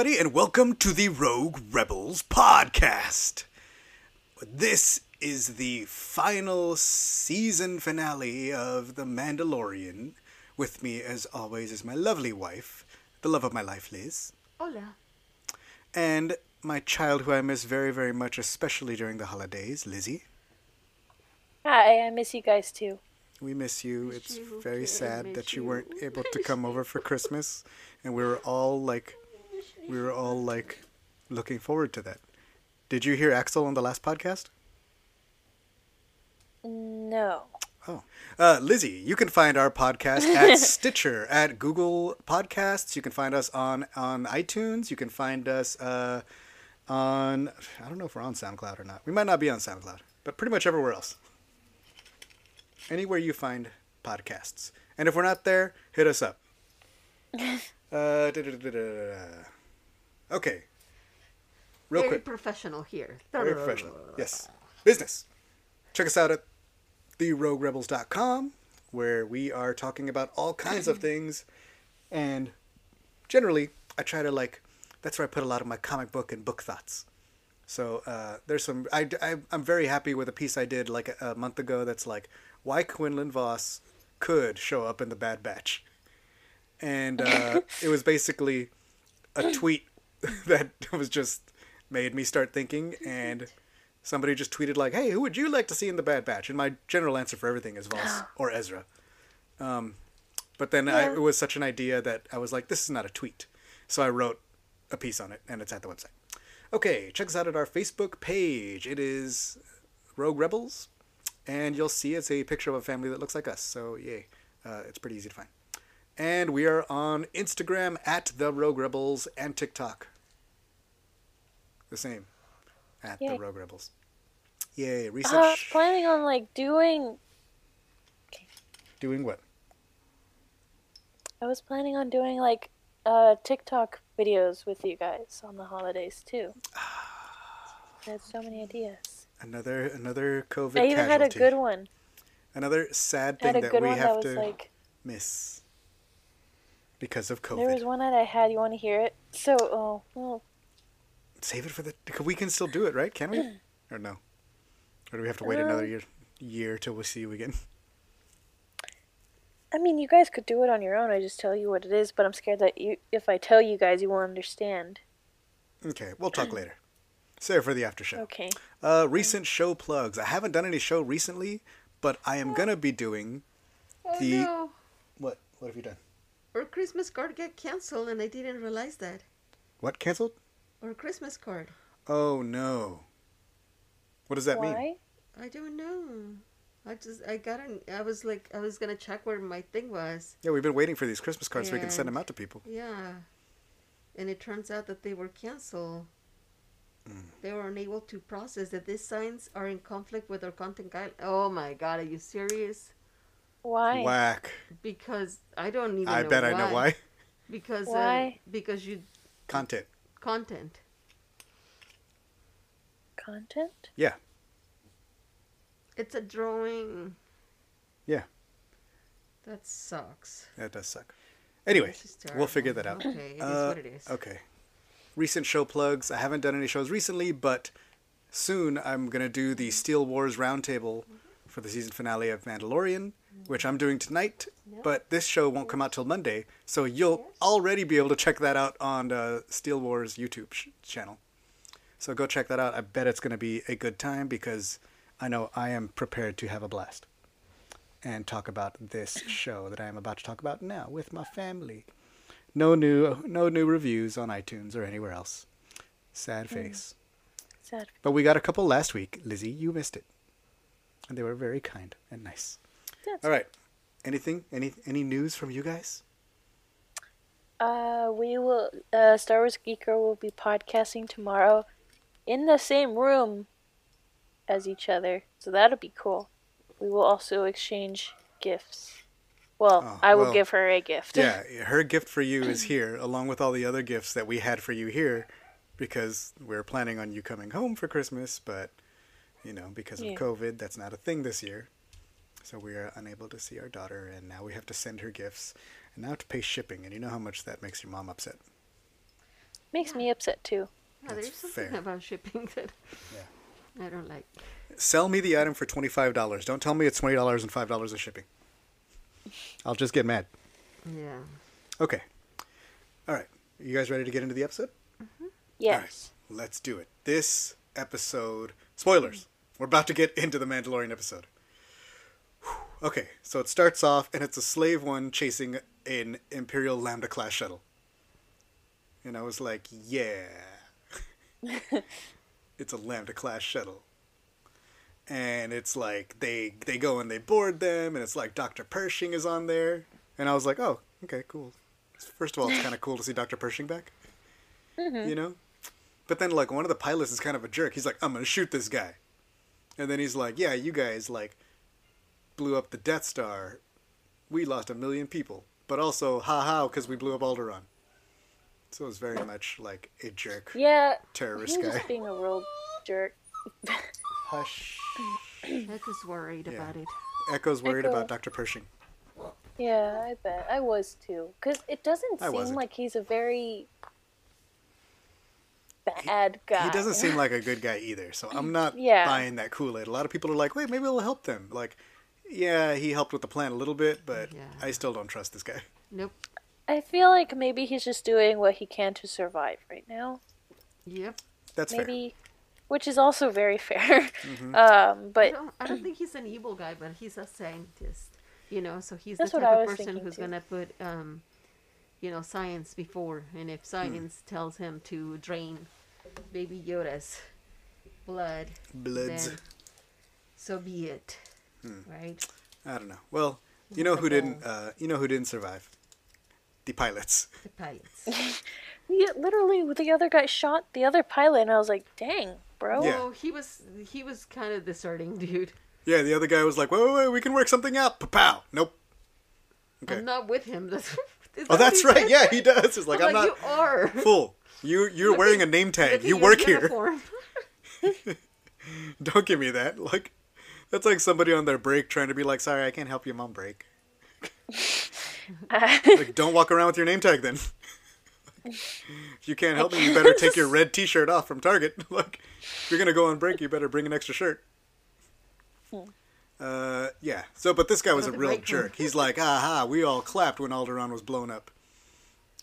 everybody, and welcome to the Rogue Rebels podcast. This is the final season finale of The Mandalorian. With me, as always, is my lovely wife, the love of my life, Liz, Hola. and my child, who I miss very, very much, especially during the holidays, Lizzie. Hi, I miss you guys too. We miss you. It's very sad that you. weren't able to come over for Christmas, and we were all like, we were all like, looking forward to that. Did you hear Axel on the last podcast? No. Oh, uh, Lizzie, you can find our podcast at Stitcher, at Google Podcasts. You can find us on on iTunes. You can find us uh, on I don't know if we're on SoundCloud or not. We might not be on SoundCloud, but pretty much everywhere else. Anywhere you find podcasts, and if we're not there, hit us up. Uh. Okay, real Very quick. professional here. Very professional. Yes. Business. Check us out at theroguerebels.com where we are talking about all kinds of things. And generally, I try to like, that's where I put a lot of my comic book and book thoughts. So uh, there's some, I, I, I'm very happy with a piece I did like a, a month ago that's like, why Quinlan Vos could show up in the Bad Batch. And uh, it was basically a tweet that was just made me start thinking and somebody just tweeted like hey who would you like to see in the bad batch? And my general answer for everything is Vos or ezra. Um, but then I, it was such an idea that i was like this is not a tweet. So i wrote a piece on it and it's at the website. Okay check us out at our facebook page. It is rogue rebels and you'll see it's a picture of a family that looks like us. So yay. Uh, it's pretty easy to find and we are on instagram at the rogue rebels and tiktok the same at the Rogue Rebels. Yay! I was planning on like doing. doing what? I was planning on doing like uh TikTok videos with you guys on the holidays too. I had so many ideas. Another another COVID I even casualty. had a good one. Another sad thing that we one have that to like. miss because of COVID. There was one that I had. You want to hear it? So, oh, well, Save it for the. We can still do it, right? Can we? or no? Or do we have to wait another Um, year year till we see you again? I mean, you guys could do it on your own. I just tell you what it is, but I'm scared that you, if I tell you guys, you won't understand. Okay, we'll talk later. Save it for the after show. Okay. Uh, recent show plugs. I haven't done any show recently, but I am gonna be doing Oh The- no. what? What have you done? Our Christmas card got canceled and I didn't realize that. What canceled? Our Christmas card. Oh no. What does that mean? Why? I don't know. I just I got an I was like I was gonna check where my thing was. Yeah, we've been waiting for these Christmas cards so we can send them out to people. Yeah. And it turns out that they were canceled. Mm. They were unable to process that these signs are in conflict with our content guide. Oh my god, are you serious? Why? Whack. Because I don't even I know bet why. I know why. Because uh, Why? because you Content. content. Content? Yeah. It's a drawing. Yeah. That sucks. That does suck. Anyway, we'll figure that out. Okay, it is Uh, what it is. Okay. Recent show plugs. I haven't done any shows recently, but soon I'm going to do the Steele Wars Roundtable for the season finale of Mandalorian, which I'm doing tonight. But this show won't come out till Monday, so you'll already be able to check that out on uh, Steele Wars YouTube sh- channel. So go check that out. I bet it's going to be a good time because I know I am prepared to have a blast and talk about this show that I am about to talk about now with my family. No new no new reviews on iTunes or anywhere else. Sad face. Sad. But we got a couple last week, Lizzie. You missed it. And they were very kind and nice. That's All right. Anything? Any any news from you guys? Uh, we will. Uh, Star Wars Geeker will be podcasting tomorrow, in the same room as each other. So that'll be cool. We will also exchange gifts. Well, Oh, I will well, give her a gift. Yeah, her gift for you is here, along with all the other gifts that we had for you here, because we're planning on you coming home for Christmas, but you know, because of Yeah. COVID, that's not a thing this year. So we are unable to see our daughter, and now we have to send her gifts, and now to pay shipping, and you know how much that makes your mom upset. Makes me upset too. Yeah, there's That's something fair. about shipping that Yeah. I don't like. Sell me the item for twenty five dollars. Don't tell me it's twenty dollars and five dollars of shipping. I'll just get mad. Yeah. Okay. All right. You guys ready to get into the episode? Mm-hmm. Yes. Let's do it. This episode, spoilers. We're about to get into the Mandalorian episode. Okay, so it starts off and it's a slave one chasing an Imperial Lambda class shuttle. And I was like, yeah. it's a Lambda class shuttle. And it's like they they go and they board them and it's like Dr. Pershing is on there. And I was like, "Oh, okay, cool." First of all, it's kind of cool to see Dr. Pershing back. Mm-hmm. You know? But then like one of the pilots is kind of a jerk. He's like, "I'm going to shoot this guy." And then he's like, "Yeah, you guys like blew up the Death Star. We lost a million people, but also ha ha because we blew up Alderaan." So it was very much like a jerk Yeah. terrorist He was guy. just being a real jerk. Hush. Echo's worried Yeah. about it. Echo's worried Echo. about Dr. Pershing. Yeah, I bet. I was too. Because it doesn't I seem wasn't. like he's a very bad guy. He doesn't seem like a good guy either, so I'm not Yeah. buying that Kool Aid. A lot of people are like, wait, maybe it'll help them. Like, yeah, he helped with the plan a little bit, but Yeah. I still don't trust this guy. Nope. I feel like maybe he's just doing what he can to survive right now. Yep. That's fair. Maybe, which is also very fair. Mm-hmm. Um, I but don't, I don't think he's an evil guy, but he's a scientist. You know, so he's That's the type of person who's gonna put, um, you know, science before. And if science tells him to drain Baby Yoda's blood, Bloods. then so be it. Hmm. Right? I don't know. Well, you know who didn't? Uh, you know who didn't survive? The pilots. The pilots. yeah, literally, the other guy shot the other pilot, and I was like, "Dang, bro." Yeah. Oh, he was he was kind of deserting, dude. Yeah, the other guy was like, wait, wait, wait, we can work something out. Pow! Nope. Okay. I'm not with him. That's, is Oh, that's right. said? Yeah, he does. It's like I'm I'm, like, not you are. full. You you're wearing a name tag. You your work here. Don't give me that. Like, that's like somebody on their break trying to be like, sorry, I can't help you, mom break. Like, don't walk around with your name tag then. if you can't help me, you better take your red T-shirt off from Target. like, if you're gonna go on break, you better bring an extra shirt. Uh, yeah. So, but this guy was a real jerk. He's like, aha, we all clapped when Alderaan was blown up.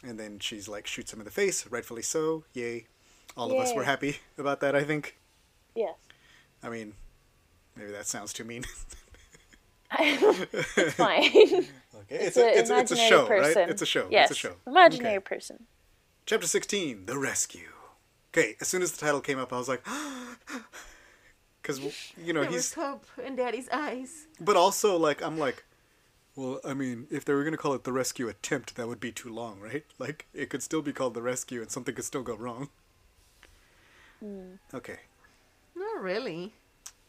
And then she's like, shoots him in the face, rightfully so. Yay. All of us were happy about that, I think. Yes. I mean, maybe that sounds too mean. it's fine. Okay, it's, a a, it's, a- it's a show, person. right? It's a show. Yes, It's a show. imaginary Okay. person. Chapter 16, The Rescue. Okay, as soon as the title came up, I was like, because, you know, there was he's, hope in Daddy's eyes. but also, like, I'm like, well, I mean, if they were going to call it The Rescue Attempt, that would be too long, right? Like, it could still be called The Rescue and something could still go wrong. Hmm. Okay. Not really.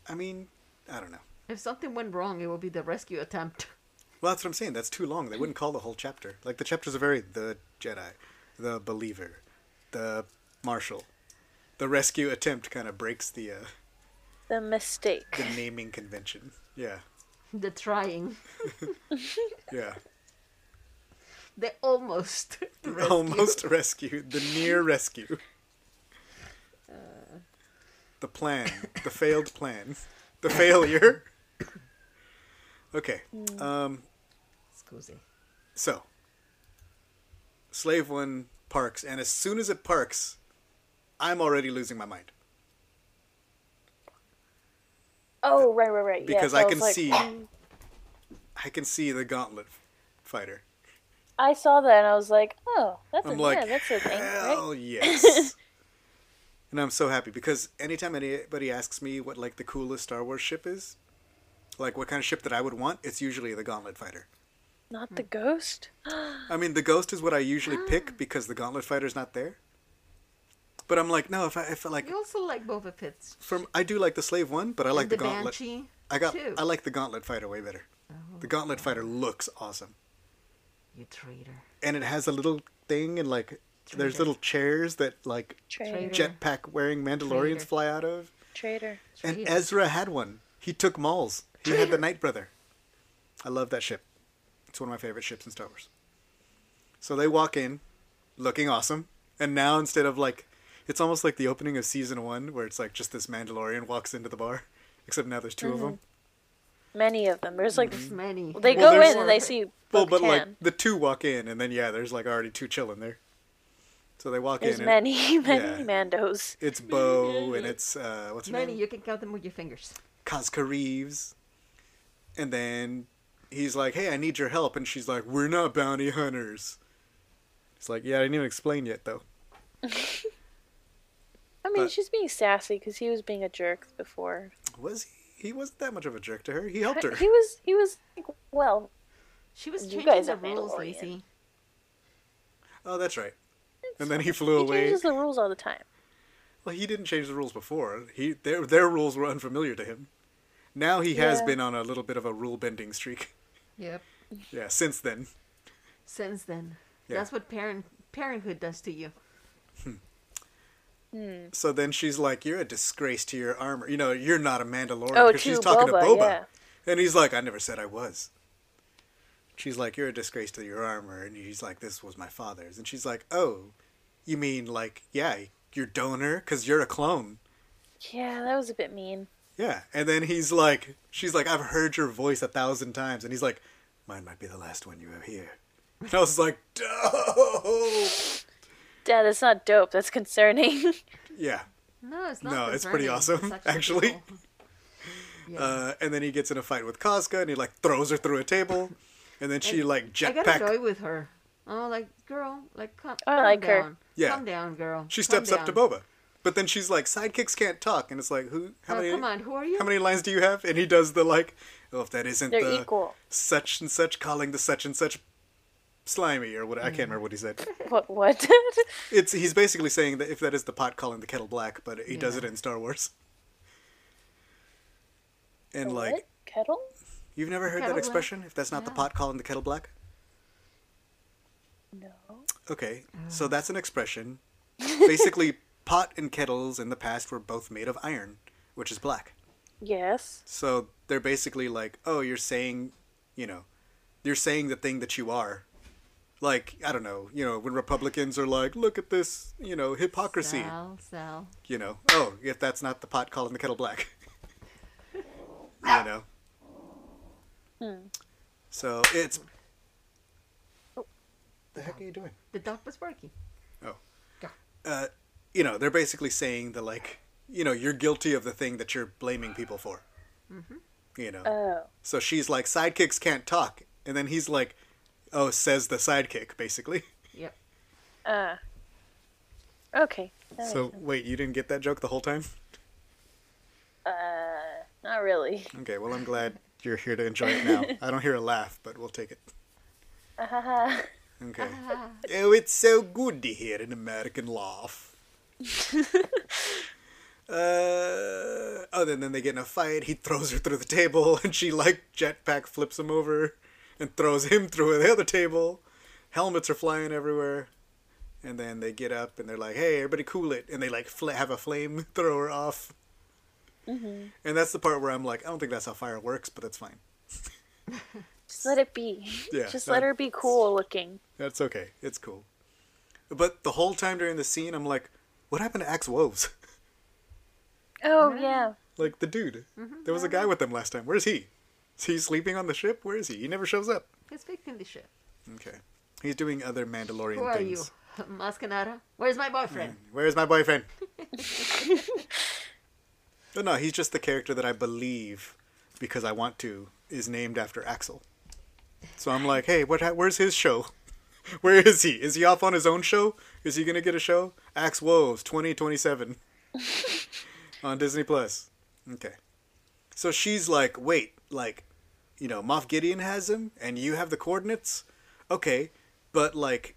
I mean, I don't know. If something went wrong, it would be the rescue attempt. Well, that's what I'm saying. That's too long. They wouldn't call the whole chapter. Like, the chapters are very The Jedi, The Believer, The Marshal. The Rescue Attempt kind of breaks the, uh, The mistake. the naming convention. Yeah. The trying. Yeah. The almost. rescue. Almost rescue. The near rescue. The plan. The failed plan. The failure. Okay. Um, Scusi. so. Slave One parks, and as soon as it parks, I'm already losing my mind. Oh, right, right, right. Because yes, I was can like, see- mm. I can see the gauntlet fighter. I saw that and I was like, oh, that's a I'm like, yeah, that's a thing, right? hell yes. And I'm so happy because anytime anybody asks me what like the coolest Star Wars ship is, like what kind of ship that I would want, it's usually the Gauntlet fighter. Not the ghost. I mean, the Ghost is what I usually pick because the Gauntlet fighter's not there. But I'm like, no, if I if I like You also like Boba Fett's. from I do like the Slave one, but I like and the, the Gauntlet. Banshee. I got too. I like the Gauntlet fighter way better. The Gauntlet oh. fighter looks awesome, You traitor. and it has a little thing and like there's little chairs that like Traitor. Traitor. jetpack wearing Mandalorians Traitor. fly out of. Traitor. And Ezra had one. He took Maul's. He had the Night Brother. I love that ship. It's one of my favorite ships in Star Wars. So they walk in, looking awesome. And now instead of like, it's almost like the opening of season one where it's like just this Mandalorian walks into the bar, except now there's 2 of mm-hmm. them. Many of them. There's like There's many. they Well, go there's- in and they see Well, Bo but like the two walk in, and then yeah, there's like already two chilling there. So they walk There's in. and many, many yeah. Mandos. It's Bo and it's uh, what's her name? many. name? You can count them with your fingers. Koska Reeves. And then he's like, "Hey, I need your help," and she's like, "We're not bounty hunters." It's like, yeah, I didn't even explain yet though. I mean, But- she's being sassy because he was being a jerk before. Was he? He wasn't that much of a jerk to her. He helped her. He was. He was. Like, well, She was You changing guys the are rules, Mandalorian. Lacey. Oh, that's right. And then he flew he away. He changes the rules all the time. Well, he didn't change the rules before. He their their rules were unfamiliar to him. Now he has Yeah. been on a little bit of a rule bending streak. Yep. Yeah, since then. Since then, Yeah. that's what parent parenthood does to you. Hmm. Hmm. So then she's like, "You're a disgrace to your armor. You know, you're not a Mandalorian." Oh, 'cause she's talking Boba, to Boba, yeah. and he's like, "I never said I was." She's like, "You're a disgrace to your armor," and he's like, "This was my father's," and she's like, "Oh, you mean like, yeah, your donor? Cause you're a clone." Yeah, that was a bit mean. Yeah, and then he's like, she's like, I've heard your voice a thousand times, and he's like, mine might be the last one you have here. And I was like, dope. Dad, that's not dope. That's concerning. Yeah, No, it's not. No, it's pretty awesome, It's actually. cool. Yeah. uh, and then he gets in a fight with Koska, and he like throws her through a table, and then she And like I got jetpack. annoyed with her. Oh, like girl, like calm, I calm like her. down. Yeah. Calm down, girl. She Calm steps up to. Boba, but then she's like, sidekicks can't talk, and it's like, who? How Oh, many? come on, who are you? How many lines do you have? And he does the like, oh, if that isn't They're the equal. such and such calling the such and such slimy or what? I can't mm. remember what he said. What? What? It's he's basically saying that if that is the pot calling the kettle black, but he does it in Star Wars. And What? like kettle? you've never heard Kettle that black? expression? If that's not the pot calling the kettle black? No. Okay. Oh. So that's an expression. Basically pot and kettles in the past were both made of iron, which is black. Yes. So they're basically like, "Oh, you're saying, you know, you're saying the thing that you are." Like, I don't know, you know, when Republicans are like, "Look at this, you know, hypocrisy." Sal, Sal. you know, oh, if that's not the pot calling the kettle black. you know. Hmm. So it's. The heck are you doing? The dog was barking. Oh. Uh, you know, they're basically saying that, like, you know, you're guilty of the thing that you're blaming people for. You know. Oh. so she's like, sidekicks can't talk. And then he's like, oh, says the sidekick, basically. Yep. Uh. Okay. That So, wait, you didn't get that joke the whole time? Uh, not really. Okay, well, I'm glad you're here to enjoy it now. I don't hear a laugh, but we'll take it. Uh, Okay. oh, it's so good to hear an American laugh. uh, oh, then, then they get in a fight. He throws her through the table, and she, like, jetpack flips him over and throws him through the other table. Helmets are flying everywhere. And then they get up and they're like, hey, everybody cool it. And they, like, fl- have a flamethrower off. And that's the part where I'm like, I don't think that's how fire works, but that's fine. Just let it be. Yeah, Just that- let her be cool looking. That's okay. It's cool. But the whole time during the scene, I'm like, what happened to Axe Woves? Oh yeah. like the dude. Mm-hmm, there was a mm-hmm. guy with them last time. Where's he? Is he sleeping on the ship? Where is he? He never shows up. He's fixing the ship. Okay. He's doing other Mandalorian things. Who are things. you? Mascanada? Where's my boyfriend? Mm, where's my boyfriend? but no, he's just the character that I believe, because I want to, is named after Axel. So I'm like, hey, what? Where's his show? Where is he? Is he off on his own show? Is he gonna get a show? Axe Woves 2027 on Disney Plus. Okay. So she's like, wait, like, you know, Moff Gideon has him, and you have the coordinates. Okay, but like,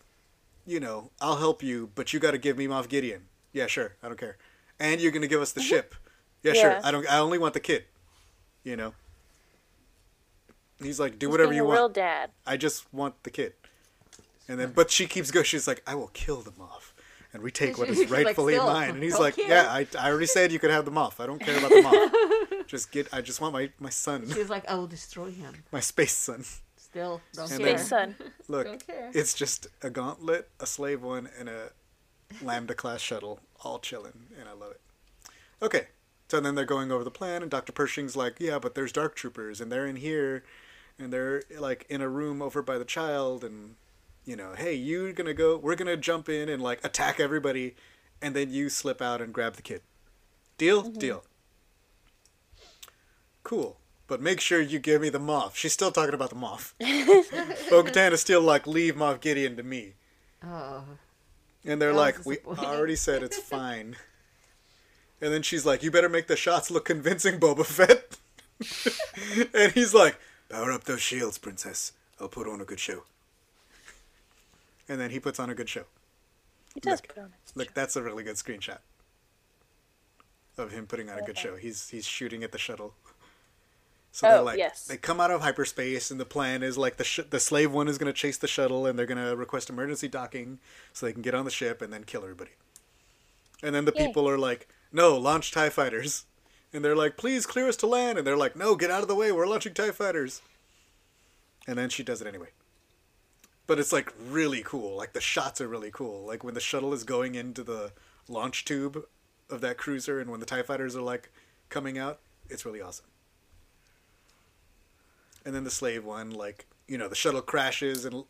you know, I'll help you, but you got to give me Moff Gideon. Yeah, sure, I don't care. And you're gonna give us the mm-hmm. ship. Yeah, sure. I don't. I only want the kid. You know. He's like, do He's whatever you a real dad. I just want the kid. And then, hmm. but she keeps going. She's like, I will kill them off, and we take what is She's like, rightfully mine. And he's like, care." Yeah, I, I already said you could have the off. I don't care about the off. just get. I just want my my son, She's like, I will destroy him. my space son. Still, don't And care. Space son. Look, Don't care. it's just a gauntlet, a slave one, and a Lambda class shuttle, all chilling, and I love it. Okay, so then they're going over the plan, and Dr. Pershing's like, yeah, but there's dark troopers, and they're in here, and they're like in a room over by the child, and you know, hey, you're gonna go, we're gonna jump in and like attack everybody, and then you slip out and grab the kid. Deal? Deal. Cool. But make sure you give me the Moff. She's still talking about the Moff. Bo-Katan is still like, leave Moff Gideon to me. Oh, And they're like, we already said it's fine. And then she's like, you better make the shots look convincing, Boba Fett. and he's like, power up those shields, princess. I'll put on a good show. And then he puts on a good show. He does Look. put on it. Look, that's a really good screenshot of him putting on a good show. He's he's shooting at the shuttle. So they're Oh, like, yes. they come out of hyperspace, and the plan is like the sh- the slave one is going to chase the shuttle, and they're going to request emergency docking so they can get on the ship and then kill everybody. And then the Yay. people are like, no, launch Tie fighters, and they're like, please clear us to land, and they're like, no, get out of the way, we're launching Tie fighters. And then she does it anyway. But it's like really cool. Like the shots are really cool. Like when the shuttle is going into the launch tube of that cruiser and when the TIE fighters are like coming out, it's really awesome. And then the slave one, like, you know, the shuttle crashes and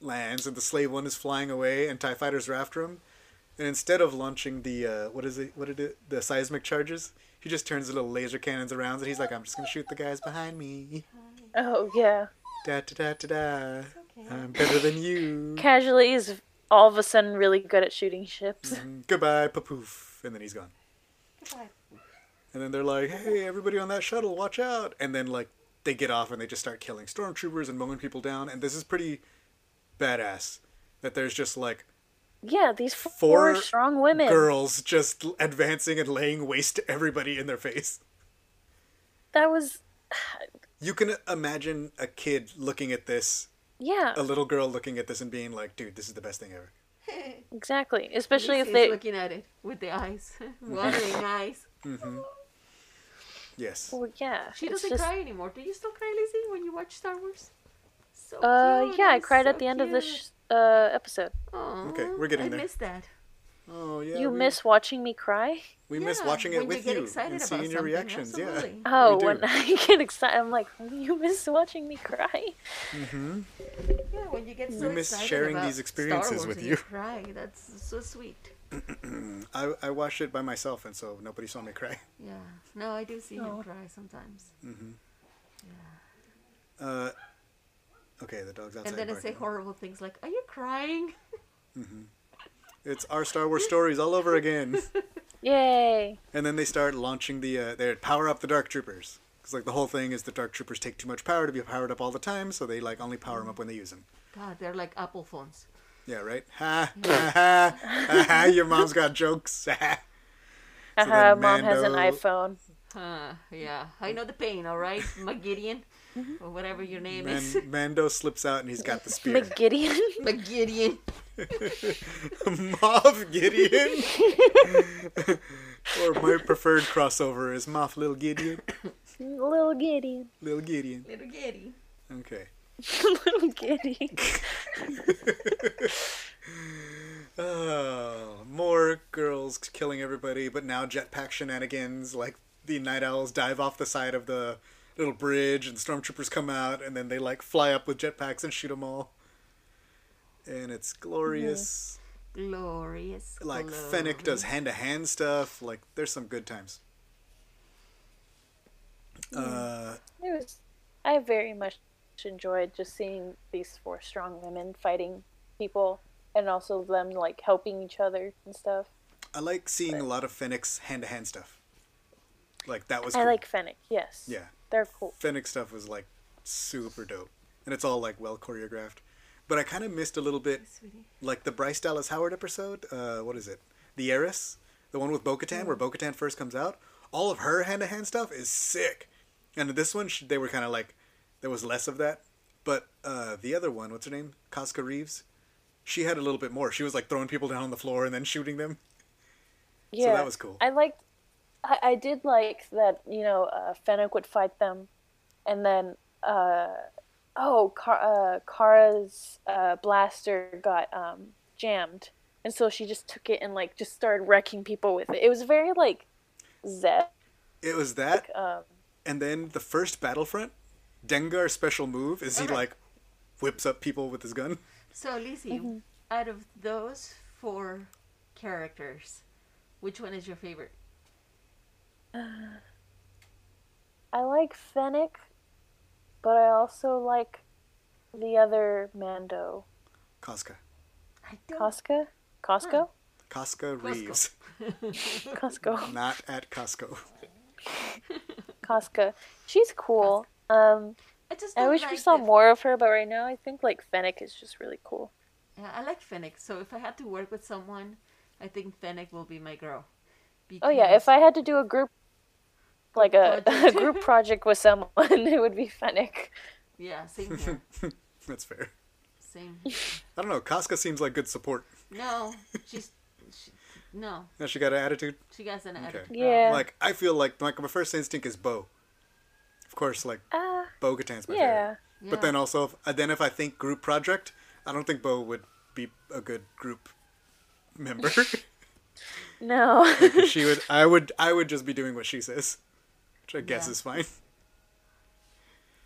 lands and the slave one is flying away and TIE fighters are after him. And instead of launching the, uh, what is it, what did it, the seismic charges, he just turns the little laser cannons around and he's like, I'm just going to shoot the guys behind me. Oh yeah. Da da da da da. I'm better than you. Casually is all of a sudden really good at shooting ships. Mm, Goodbye, papoof. And then he's gone. goodbye. And then they're like, hey, everybody on that shuttle, watch out. And then, like, they get off and they just start killing stormtroopers and mowing people down. And this is pretty badass that there's just, like, Yeah, these four, Four strong women. girls just advancing and laying waste to everybody in their face. That was You can imagine a kid looking at this, yeah, a little girl looking at this and being like, dude, this is the best thing ever. exactly. Especially if Lucy's they looking at it with the eyes, watering eyes. Yes. Well, yeah. She doesn't just- cry anymore. Do you still cry, Lizzie, when you watch Star Wars? So Uh, cute, yeah, I cried so at the end of the sh- uh episode. Aw, Okay, we're getting I there. missed that. Oh, yeah. you we, miss watching me cry? We miss watching it with you. Get you excited and about seeing your something, reactions. Yeah. Oh, when I get excited, I'm like, you miss watching me cry. Mm-hmm. Yeah, when you get so We miss excited sharing about these experiences with and you. cry. That's so sweet. I, I watched it by myself, and so nobody saw me cry. Yeah. No, I do see Oh. him cry sometimes. Uh, okay, the dog's outside. and then I say horrible things like, "Are you crying?" Mm-hmm. It's our Star Wars stories all over again. Yay! and then they start launching the uh, they power up the Dark Troopers because like the whole thing is the Dark Troopers take too much power to be powered up all the time, so they like only power them up when they use them. God, they're like Apple phones. Yeah, right. Ha ha ha ha! ha, Your mom's got jokes. Ha. So Haha, then mom has an iPhone. Uh, yeah, I know the pain. All right, McGideon, or whatever your name is, Man- Mando slips out and he's got the spear. McGideon. McGideon. Moff Gideon. or my preferred crossover is Moff Little Gideon. Little Gideon. Little Gideon. Little Giddy. Okay. Little Gideon. Oh, more girls killing everybody, but now jetpack shenanigans. Like the Nite Owls dive off the side of the little bridge, and stormtroopers come out, and then they like fly up with jetpacks and shoot them all. And it's glorious. Glorious. Like glory. Fennec does hand to hand stuff. Like there's some good times. Uh, It was. I very much enjoyed just seeing these four strong women fighting people, and also them like helping each other and stuff. I like seeing a lot of Fennec's hand to hand stuff. Like that was. I cool. like Fennec. Yes. Yeah. They're cool. Fennec stuff was like super dope, and it's all like well choreographed. But I kind of missed a little bit, Sweetie. like the Bryce Dallas Howard episode. Uh, what is it? The Heiress, the one with Bo-Katan, where Bo-Katan first comes out. All of her hand-to-hand stuff is sick, and this one sh- they were kind of like there was less of that. But uh, the other one, what's her name? Koska Reeves. She had a little bit more. She was like throwing people down on the floor and then shooting them. Yeah. So that was cool. I liked. I, I did like that. You know, uh, Fennec would fight them, and then uh, oh, Car- uh, Cara's uh, blaster got um, jammed, and so she just took it and like just started wrecking people with it. It was very like Zeb. It was that, Um, and then the first Battlefront, Dengar's special move is he Okay. like whips up people with his gun. So, Lizzie, out of those four characters, which one is your favorite? I like Fennec, but I also like the other Mando. Koska. I don't. Costco? Costco? Koska Reeves. Costco. Not at Costco. Costco. She's cool. Um, I just I don't wish we saw the- more of her, but right now I think like Fennec is just really cool. Yeah, I like Fennec. So if I had to work with someone, I think Fennec will be my girl. Oh yeah, if I had to do a group, like a, a group project with someone, it would be Fennec. Yeah, same here. That's fair. Same. I don't know. Koska seems like good support. No, she's. She, no, Now she got an attitude. she got an attitude. Yeah. Like I feel like like my first instinct is Bo. Of course, like Ah, Bo Katan's my yeah. favorite. Yeah. But then also, uh, then if I think group project, I don't think Bo would be a good group member. No. she would. I would. I would just be doing what she says, which I guess Yeah. is fine.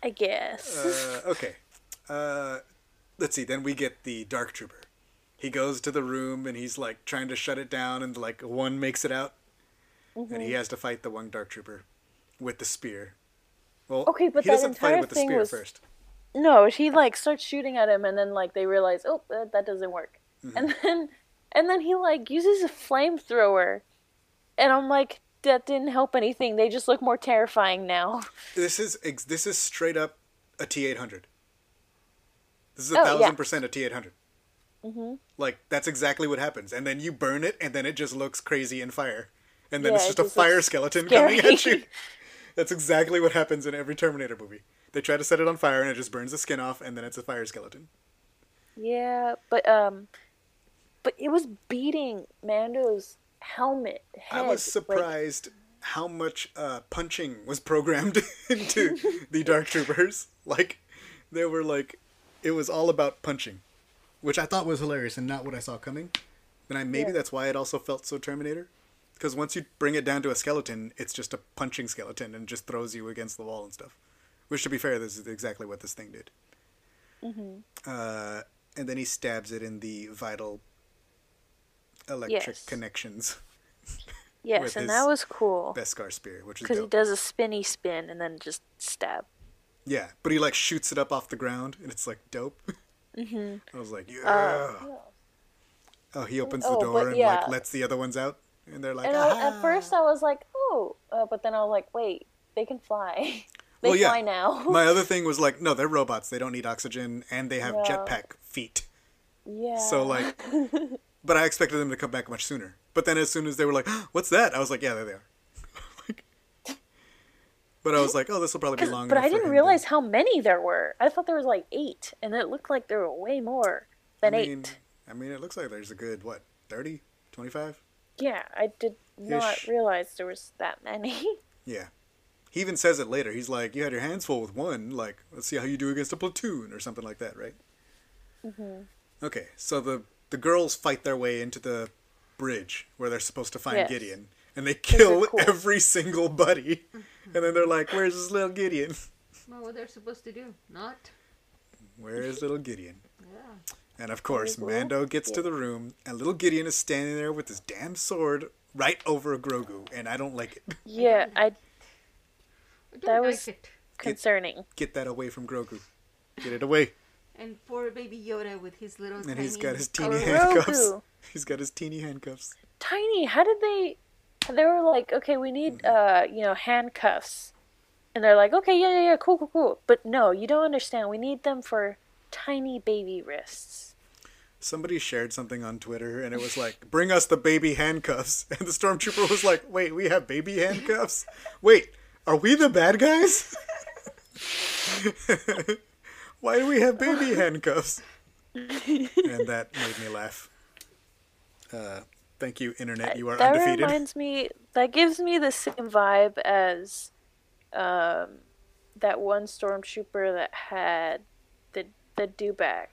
I guess. Uh, okay. Uh, let's see. Then we get the Dark Trooper. He goes to the room and he's like trying to shut it down, and like one makes it out, and Mm-hmm. he has to fight the one Dark Trooper with the spear. Well, Okay, but he that doesn't fight entire with the thing spear was- first. no, she like starts shooting at him, and then like they realize, oh, that, that doesn't work, Mm-hmm. and then and then he like uses a flamethrower, and I'm like, that didn't help anything. They just look more terrifying now. This is this is straight up a T eight hundred. This is a Oh, thousand yeah. percent a T eight hundred. Like that's exactly what happens, and then you burn it, and then it just looks crazy in fire, and then Yeah, it's it just a just fire skeleton scary. coming at you. That's exactly what happens in every Terminator movie. They try to set it on fire, and it just burns the skin off, and then it's a fire skeleton. Yeah, but um, but it was beating Mando's helmet head. I was like- surprised how much uh, punching was programmed into the Dark Troopers. Like, they were like, it was all about punching, which I thought was hilarious and not what I saw coming. And I maybe Yeah. that's why it also felt so Terminator, because once you bring it down to a skeleton, it's just a punching skeleton and just throws you against the wall and stuff. Which, to be fair, this is exactly what this thing did. Uh, and then he stabs it in the vital electric Yes. connections. yes, and that was cool Beskar spear, which is because he does a spinny spin and then just stab. Yeah, but he like shoots it up off the ground, and it's like dope. Mm-hmm. I was like, yeah. Uh, oh, he opens oh, the but door and yeah. like lets the other ones out, and they're like, and I, at first I was like, oh, uh, but then I was like, wait, they can fly. they well, yeah. fly now. My other thing was like, no, they're robots. They don't need oxygen, and they have Yeah. jetpack feet. yeah. So like, but I expected them to come back much sooner. But then as soon as they were like, "What's that?" I was like, "Yeah, there they are." But I was like, "Oh, this will probably be long." but I didn't realize how many there were. I thought there was like eight, and it looked like there were way more than I mean, eight. I mean, it looks like there's a good what 30, 25? Yeah, I did not Ish. realize there was that many. Yeah. He even says it later. He's like, "You had your hands full with one. Like, let's see how you do against a platoon or something like that, right?" Mm-hmm. Okay, so the the girls fight their way into the bridge where they're supposed to find Yes. Gideon, and they kill cool. every single buddy. Mm-hmm. And then they're like, "Where's this little Gideon? Well, what they're supposed to do? Not. Where is little Gideon?" Yeah. And of course, Mando gets to the room, and little Gideon is standing there with his damn sword right over Grogu, and I don't like it. yeah, I I don't That like was- it. concerning. Get that away from Grogu. Get it away. And poor baby Yoda with his little And tiny he's got his teeny Grogu. handcuffs. He's got his teeny handcuffs. Tiny, how did they? They were like, okay, we need, uh, you know, handcuffs, and they're like, okay, yeah, yeah, yeah, cool, cool, cool. But no, you don't understand. We need them for tiny baby wrists. Somebody shared something on Twitter, and it was like, "Bring us the baby handcuffs." And the stormtrooper was like, "Wait, we have baby handcuffs? Wait, are we the bad guys? Why do we have baby handcuffs?" and that made me laugh. Uh, thank you, internet. You are that undefeated. reminds me. That gives me the same vibe as, um, that one stormtrooper that had the the dewback.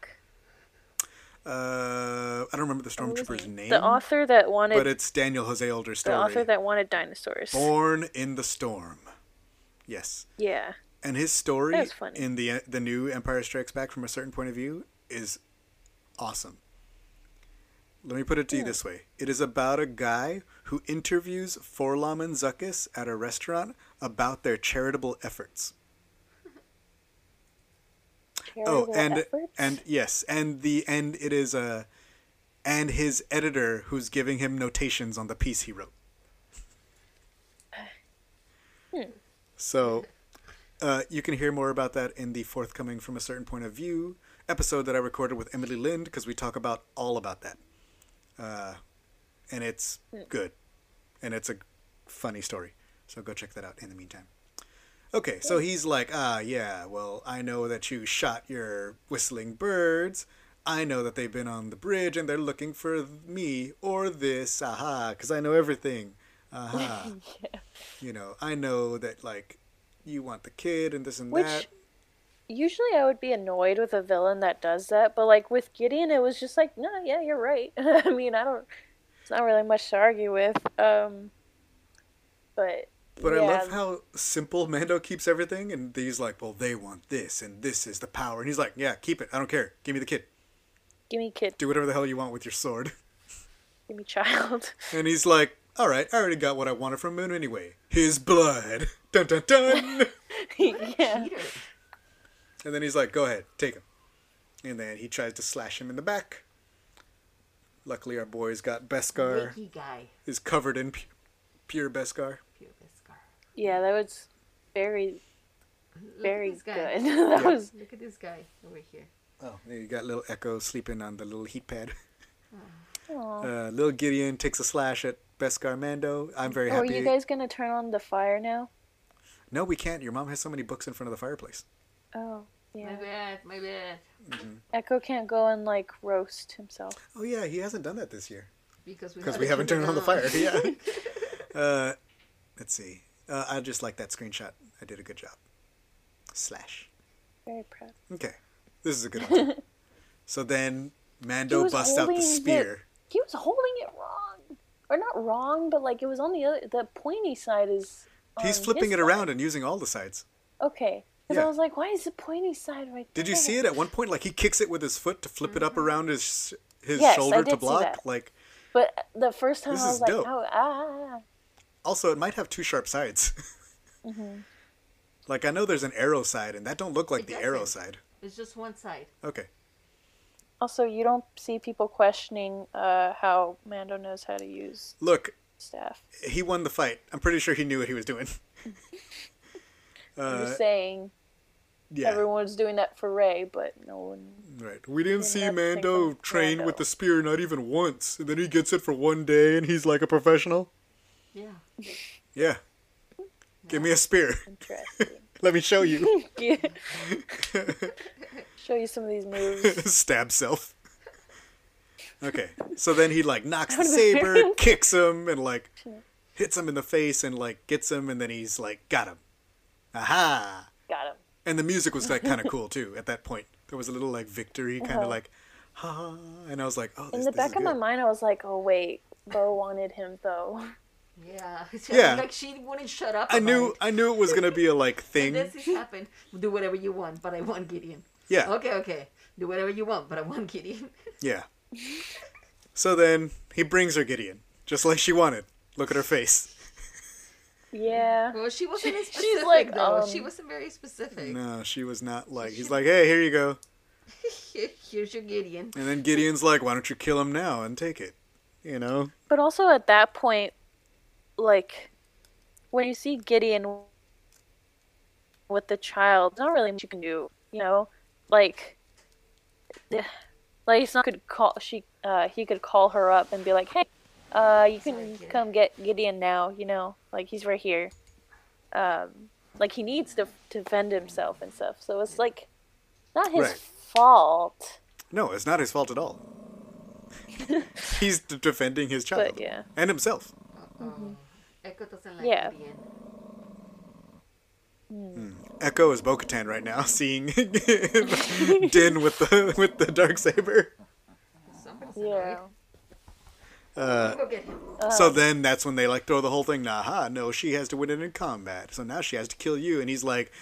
Uh, I don't remember the stormtrooper's name, The author that wanted but it's Daniel Jose Older's the author that wanted dinosaurs. Born in the Storm. Yes. Yeah. And his story That was funny. in the uh, the new Empire Strikes Back from a certain point of view is awesome. Let me put it to you hmm. this way. It is about a guy who interviews 4-LOM and Zuckuss at a restaurant about their charitable efforts. Oh, and efforts? and yes, and the and it is a and his editor who's giving him notations on the piece he wrote. Hmm. So, uh, you can hear more about that in the forthcoming From a Certain Point of View episode that I recorded with Emily Lind because we talk about all about that. Uh, and it's good. And it's a funny story. So go check that out in the meantime. Okay, so he's like, ah, yeah, well, I know that you shot your whistling birds. I know that they've been on the bridge and they're looking for me or this. Aha, because I know everything. Aha. yeah. You know, I know that, like, you want the kid and this and Which that. usually I would be annoyed with a villain that does that, but like with Gideon, it was just like, no, yeah, you're right. I mean, I don't. It's not really much to argue with. Um, but But yeah, I love how simple Mando keeps everything, and he's like, well, they want this, and this is the power. And he's like, yeah, keep it. I don't care. Give me the kid. give me kid, Do whatever the hell you want with your sword. give me child. And he's like, all right, I already got what I wanted from him anyway. His blood. Dun dun dun. yeah. And then he's like, go ahead, take him. And then he tries to slash him in the back. Luckily, our boy's got Beskar, Wakey guy. is covered in pu- pure Beskar. Pure Beskar. Yeah, that was very, Look very at this guy. good. that Yeah. was Look at this guy over here. Oh, you got little Echo sleeping on the little heat pad. Aw. Uh, little Gideon takes a slash at Beskar Mando. I'm very happy. Oh, are you guys gonna turn on the fire now? No, we can't. Your mom has so many books in front of the fireplace. Oh, My yeah. bad, my bad. Echo can't go and like roast himself. Oh yeah, he hasn't done that this year Because we, because we haven't turned on the fire. Yeah. uh, let's see. Uh, I just like that screenshot. I did a good job. Slash. Very proud. Okay, this is a good one. so then Mando busts out the holding the- spear. He was holding it wrong, or not wrong, but like it was on the other. The pointy side is. He's um, flipping his it side. around and using all the sides. Okay, because Yeah. I was like, why is the pointy side right Did you see it at one point? Like he kicks it with his foot to flip it up mm-hmm. around his his Yes, I shoulder did to see block. that. Like But the first time This I was is like, dope. oh, ah. ah, ah, ah. also it might have two sharp sides. Mm-hmm. Like I know there's an arrow side, and that don't look like It the arrow doesn't. side. It's just one side. Okay. Also, you don't see people questioning uh, how Mando knows how to use Look, staff. he won the fight. I'm pretty sure he knew what he was doing. I'm uh, just saying, yeah. everyone was doing that for Rey, but no one. Right. We didn't Didn't see have to think Mando train Mando. with the spear not even once, and then he gets it for one day, and he's like a professional. Yeah. Yeah. Give me a spear. Interesting. Let me show you. Yeah. Show you some of these moves. Stab self. Okay. So then he like knocks the That would've been saber, kicks him, and like hits him in the face, and like gets him, and then he's like got him. Aha! Got him. And the music was like kind of cool too. At that point, there was a little like victory, kind of Uh-huh. like, ha! And I was like, oh, this, In the this back is of my mind, I was like, oh, wait, Bo wanted him, though. Yeah. Yeah. Like she wouldn't shut up. I about knew, it. I knew it was gonna be a like thing. this has happened. Do whatever you want, but I want Gideon. Yeah. Okay, okay. Do whatever you want, but I want Gideon. Yeah. So then he brings her Gideon, just like she wanted. Look at her face. Yeah. Well, she wasn't as She's like, though. um, She wasn't very specific. No, she was not like. He's like, hey, here you go. Here's your Gideon. And then Gideon's like, why don't you kill him now and take it? You know? But also at that point, like, when you see Gideon with the child, there's not really much you can do, you know? Like, like it's not could call she uh he could call her up and be like, hey, uh you can Gideon. come get Gideon now, you know? Like he's right here. Um, like he needs to to defend himself and stuff. So it's like not his Right. fault. No, it's not his fault at all. He's d- defending his child But yeah. and himself. Echo doesn't like Yeah. Gideon. Echo is Bo-Katan right now, seeing Din with the with the dark saber. Yeah. know. Uh, Go get him. so then that's when they like throw the whole thing. Nah, no, she has to win it in combat. So now she has to kill you, and he's like,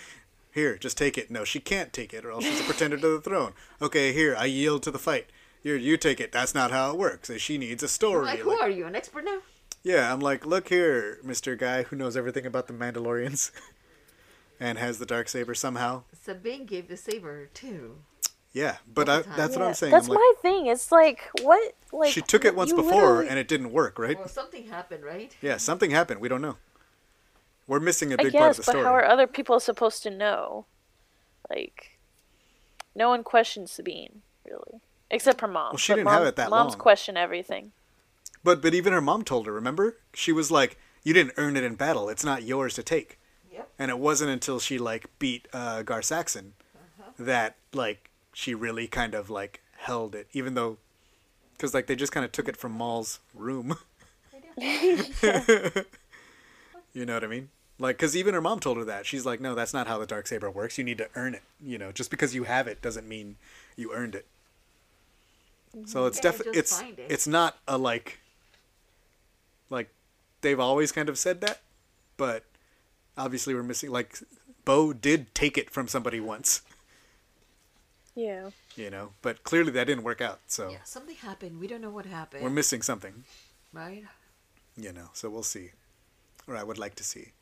"Here, just take it." No, she can't take it, or else she's a pretender to the throne. Okay, here, I yield to the fight. Here, you take it. That's not how it works. She needs a story. Like, who Like- are you? An expert now? Yeah, I'm like, look here, Mister Guy who knows everything about the Mandalorians, and has the dark saber somehow. Sabine gave the saber too. Yeah, but I, All the time. that's what I'm saying. That's I'm like, my thing. It's like what? Like she took it once before, literally- and it didn't work, right? Well, something happened, right? Yeah, something happened. We don't know. We're missing a big part of the but story. But how are other people supposed to know? Like, no one questions Sabine really, except her mom. Well, she But didn't have it that Moms long. Moms question everything. But but even her mom told her. Remember, she was like, "You didn't earn it in battle. It's not yours to take." Yep. And it wasn't until she like beat uh, Gar Saxon Uh-huh. that like she really kind of like held it, even though because like they just kind of took it from Maul's room. you know what I mean? Like, because even her mom told her that. She's like, no, that's not how the dark saber works. You need to earn it. You know, just because you have it doesn't mean you earned it. So it's Yeah, definitely it's it. it's not a like like they've always kind of said that, but obviously we're missing like Bo did take it from somebody once, Yeah. you know, but clearly that didn't work out. So Yeah, something happened. We don't know what happened. we're missing something, right? you know. So we'll see, or I would like to see.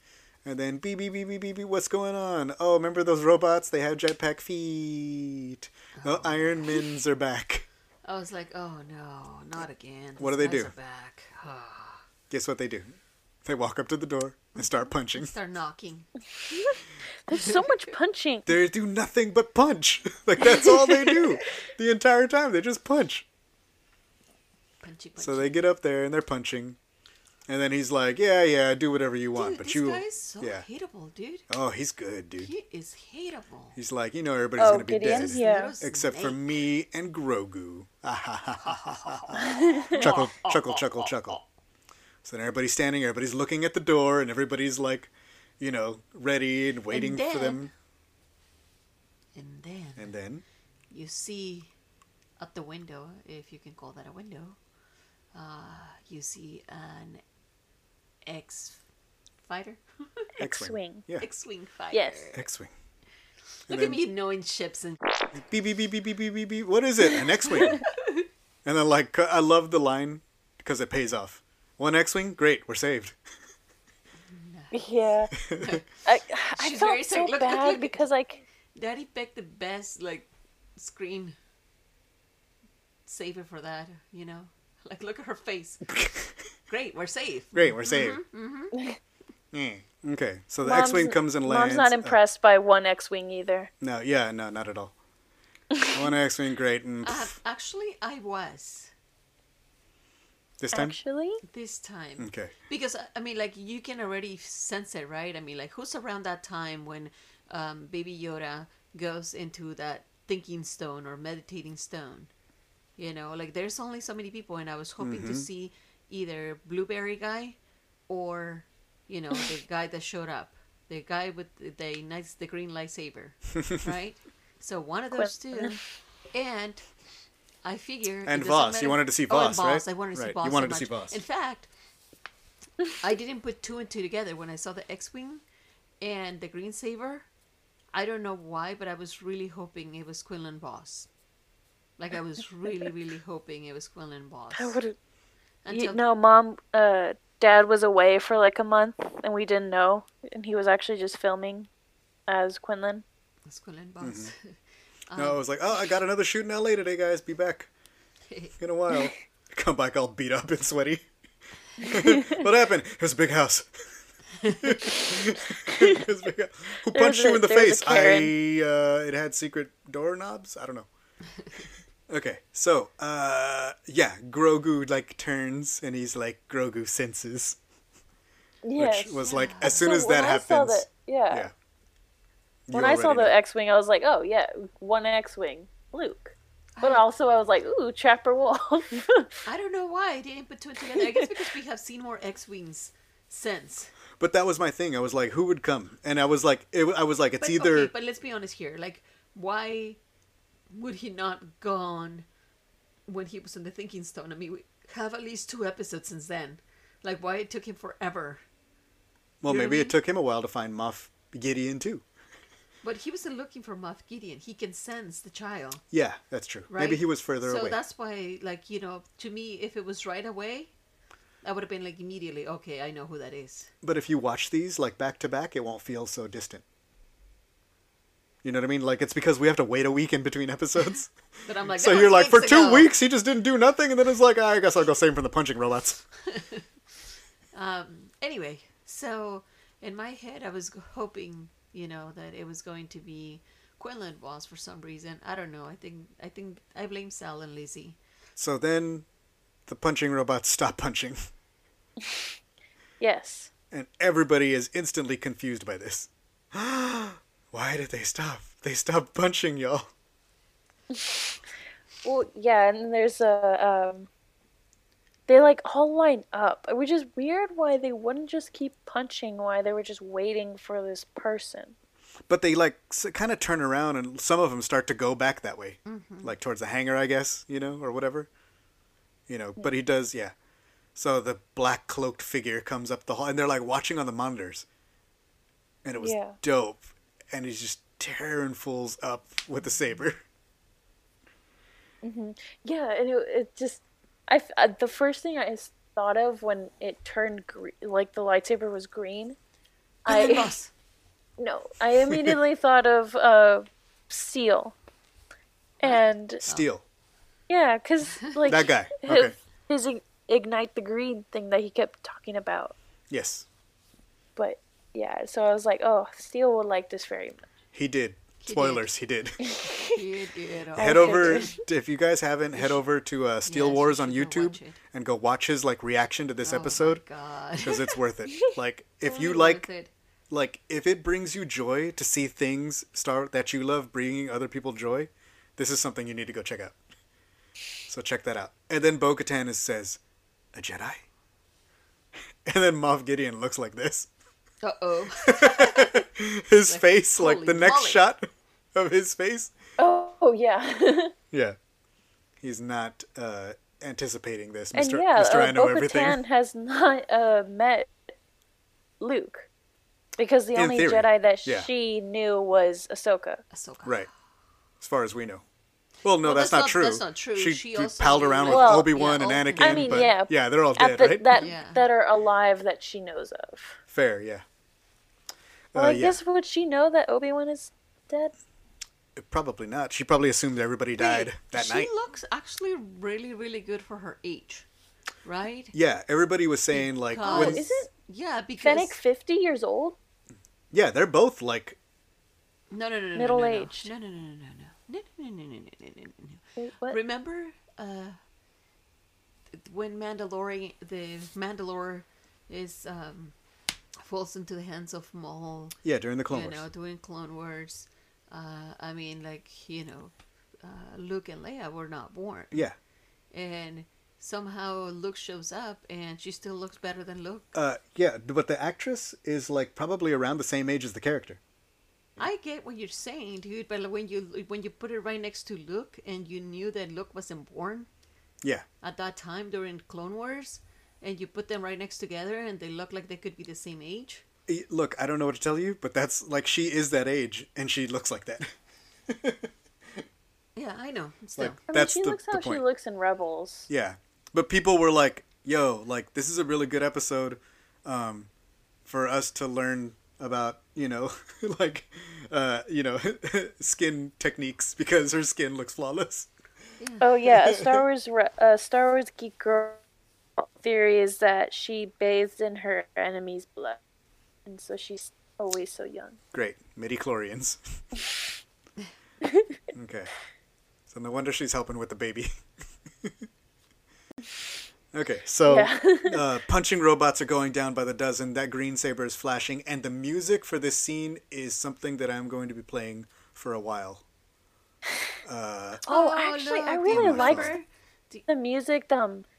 And then beep beep beep beep beep beep. What's going on? Oh, remember those robots? They have jetpack feet. Oh, Iron Mins are back. I was like, oh no, not again. What do they do? Are back. Guess what they do? They walk up to the door and start punching. Start knocking. There's so much punching. They do nothing but punch. like that's all they do the entire time. They just punch. Punchy, punchy. So they get up there and they're punching, and then he's like, "Yeah, yeah, do whatever you want, dude, but this you." guy is so yeah. hateable, dude. Oh, he's good, dude. He is hateable. He's like, you know, everybody's Oh, gonna be Gideon? dead, Yeah. Except for me and Grogu. chuckle, chuckle, chuckle, chuckle. So then everybody's standing, everybody's looking at the door, and everybody's like, you know, ready and waiting and then, for them. And then. And then. You see at the window, if you can call that a window, uh, you see an X fighter? X Wing. X Wing fighter. Yes. X Wing. Look then, at me knowing ships and. Beep, beep, beep, beep, beep, beep, beep. What is it? An X Wing. and then, like, I love the line because it pays off one X-wing, great, we're saved. Yeah. I, I She's felt very so. Look, look, bad look. because like Daddy picked the best like screen saver for that. You know, like look at her face. Great, we're safe. Great, we're safe. Mm-hmm, Yeah. Okay, so the X-wing comes and lands. mom's not uh, impressed by one X-wing either. no, yeah, no, not at all. One X-wing, great, and Uh, actually, I was this time. Actually, this time Okay. because I mean, like you can already sense it, right? I mean, like who's around that time when um, Baby Yoda goes into that thinking stone or meditating stone? You know, like there's only so many people, and I was hoping Mm-hmm. to see either Blueberry guy or you know the guy that showed up, the guy with the, the nice the green lightsaber, right? So one of those two, and I figure And doesn't Vos. You wanted to see Oh, Vos, right? Vos. I wanted to see Right, Vos. you so wanted to see much. Vos. In fact, I didn't put two and two together when I saw the X-wing and the green saber. I don't know why, but I was really hoping it was Quinlan Vos. Like I was really, really hoping it was Quinlan Vos. I would have. Until You know, mom, uh, dad was away for like a month, and we didn't know, and he was actually just filming as Quinlan. it was Quinlan Vos. No, I was like, oh, I got another shoot in L.A. today, guys. Be back in a while. Come back all beat up and sweaty. what happened? It was a big house. It was big house. Who punched was you a- in the a face? I. Uh, it had secret doorknobs. I don't know. Okay, so uh, yeah, Grogu like turns and he's like Grogu senses, Yes. which was like as soon So as that happens, the- yeah. yeah. When I saw already the. X-wing, I was like, oh yeah, one X-wing, Luke. But also, I was like, ooh, Trapper Wolf. I don't know why I didn't put two together. I guess because we have seen more X-wings since. But that was my thing. I was like, who would come? And I was like, it, I was like, it's But, either okay, but let's be honest here. Like, why would he not gone when he was in the Thinking Stone. I mean, we have at least two episodes since then. Like, why it took him forever? Well, You know what I maybe mean? it took him a while to find Moff Gideon too. But he wasn't looking for Moff Gideon. He can sense the child, Yeah, that's true. right? Maybe he was further so away. So that's why, like, you know, to me, if it was right away, I would have been like immediately, okay, I know who that is. But if you watch these like back to back, it won't feel so distant. You know what I mean? Like it's because we have to wait a week in between episodes. But I'm like, so you're like, for two ago. weeks he just didn't do nothing, and then it's like, "Ah, I guess I'll go same from the punching robots. Um, anyway, so in my head, I was hoping, you know, that it was going to be Quinlan Vos for some reason. I don't know. I think I think I blame Sal and Lizzie. So then, the punching robots stop punching, Yes. and everybody is instantly confused by this. Why did they stop? They stopped punching, y'all. Well, yeah, and there's a um. They like all line up, which is weird. Why they wouldn't just keep punching? Why they were just waiting for this person? But they like kind of turn around, and some of them start to go back that way, mm-hmm. like towards the hangar, I guess, you know, or whatever. You know, but he does, yeah. So the black cloaked figure comes up the hall, and they're like watching on the monitors, and it was Yeah. dope. And he's just tearing fools up with the saber. Mm-hmm. Yeah, and it, it just, I f- uh, the first thing I thought of when it turned green, like the lightsaber was green. Quinlan I Vos. no, I immediately thought of uh, Seal, and Steele, yeah, because like that guy. Okay, his ig- ignite the green thing that he kept talking about. yes, But yeah, so I was like, oh, Steele would like this very much. he did. He Spoilers, he did. You did. Oh, head over if you guys haven't head over to uh, Steele Yes, you Wars on YouTube and go watch his like reaction to this oh episode because it's worth it. Like if you like like if it brings you joy to see things start that you love bringing other people joy, this is something you need to go check out. So check that out. And then Bo Katan says, "A Jedi," and then Moff Gideon looks like this. Uh oh. His Like, face, like the next moly. shot of his face. Oh yeah, Yeah, he's not uh, anticipating this, and Mister yeah, Mister uh, I know Bo-Katan everything. has not uh, met Luke because the In only theory, Jedi that yeah. she knew was Ahsoka. Ahsoka. Right, as far as we know. Well, no, Well, that's, that's not, not- true. that's not true. She, She d- also palled knew, around like- with Well, Obi Wan yeah, and Obi- Anakin. I mean, but yeah, yeah, they're all dead, the, right? that Yeah. that are alive that she knows of. Fair, yeah. Well, Uh, I yeah. guess would she know that Obi Wan is dead? Probably not. She probably assumed everybody died Wait, that she night. She looks actually really, really good for her age, right? Yeah, everybody was saying like, Because- when, Oh, is it Yeah, because Fennec fifty years old? yeah, they're both like, no, no, no, no, middle no, no, aged. No, no, no, no, no, no, no, no, no, no, no, no, no. Wait, what? Remember, uh, when Mandalorian, the Mandalore, is um, falls into the hands of Maul. yeah, during the Clone you Wars. know, doing Clone Wars. Uh, I mean, like you know, uh, Luke and Leia were not born, Yeah, and somehow Luke shows up, and she still looks better than Luke. uh, yeah, but the actress is like probably around the same age as the character. I get what you're saying, dude, but when you when you put it right next to Luke, and you knew that Luke wasn't born Yeah, at that time during Clone Wars, and you put them right next together, and they look like they could be the same age. Look, I don't know what to tell you, but that's like she is that age, and she looks like that. Yeah, I know. Still, Like I mean, that's she the, looks the how she looks in Rebels. Yeah, but people were like, "Yo, like this is a really good episode, um, for us to learn about you know, like, uh, you know, skin techniques because her skin looks flawless." Oh yeah, a Star Wars re- a Star Wars geek girl theory is that she bathed in her enemy's blood, and so she's always so young. Great, midi-chlorians. okay, so no wonder she's helping with the baby. okay, so Yeah. uh, punching robots are going down by the dozen. That green saber is flashing, and the music for this scene is something that I'm going to be playing for a while. Uh, Oh, actually, I really you liked remember? the music. Um? I-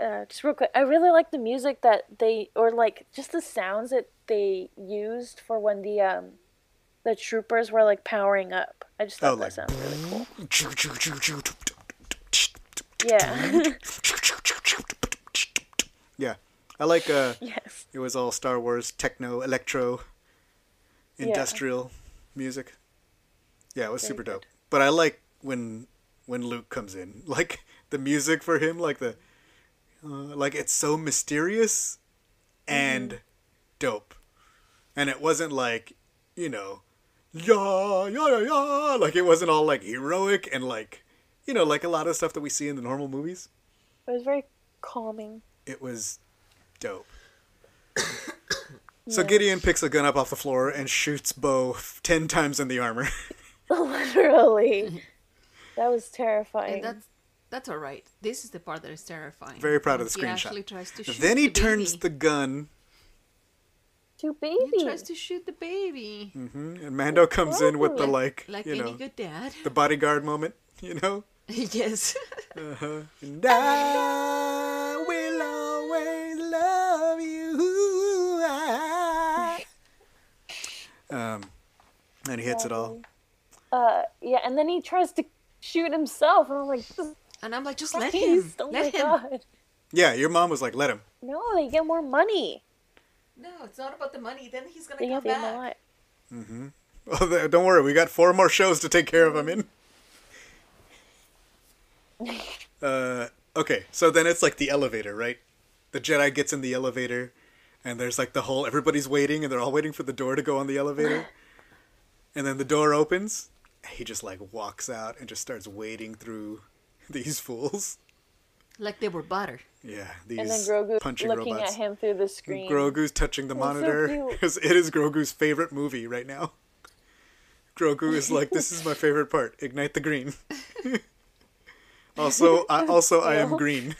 uh, just real quick, I really like the music that they, or like just the sounds that they used for when the um, the troopers were like powering up. I just thought Oh, that like- sounded really cool. Yeah. yeah, I like. Uh, yes. it was all Star Wars techno, electro, Yeah. industrial music. Yeah, it was Very super good. dope. But I like when when Luke comes in, like the music for him, like the uh, like it's so mysterious and Mm-hmm. dope, and it wasn't like you know, yeah, yeah, yeah, yeah, like it wasn't all like heroic and like you know, like a lot of stuff that we see in the normal movies. It was very calming. It was dope. So Yeah. Gideon picks a gun up off the floor and shoots Bo f- ten times in the armor. Literally. that was terrifying. And that's that's all right. This is the part that is terrifying. Very proud of the he screenshot. actually tries to shoot then he the turns baby. the gun, Two He tries to shoot the baby. Mm-hmm. and Mando comes in with the Like- like, Like you any know, good dad. the bodyguard moment, you know. yes. Uh-huh. And I will always love you. Um, and he hits it all. Uh, yeah, and then he tries to shoot himself, and I'm like, this And I'm like, just let him. Oh my let him. god. Yeah, your mom was like, "Let him." No, they get more money. No, it's not about the money. Then he's gonna They come have the back. MLI. Oh, th- don't worry, we got four more shows to take care of him in. Uh, okay, so then it's like the elevator, right? The Jedi gets in the elevator, and there's like the whole everybody's waiting, and they're all waiting for the door to go on the elevator, and then the door opens. He just like walks out and just starts wading through these fools. Like they were butter. Yeah, these And then Grogu punching looking robots. at him through the screen. Grogu's touching the That's so monitor. cute. 'cause it is Grogu's favorite movie right now. Grogu is like, "This is my favorite part. Ignite the green." also, I also I am green.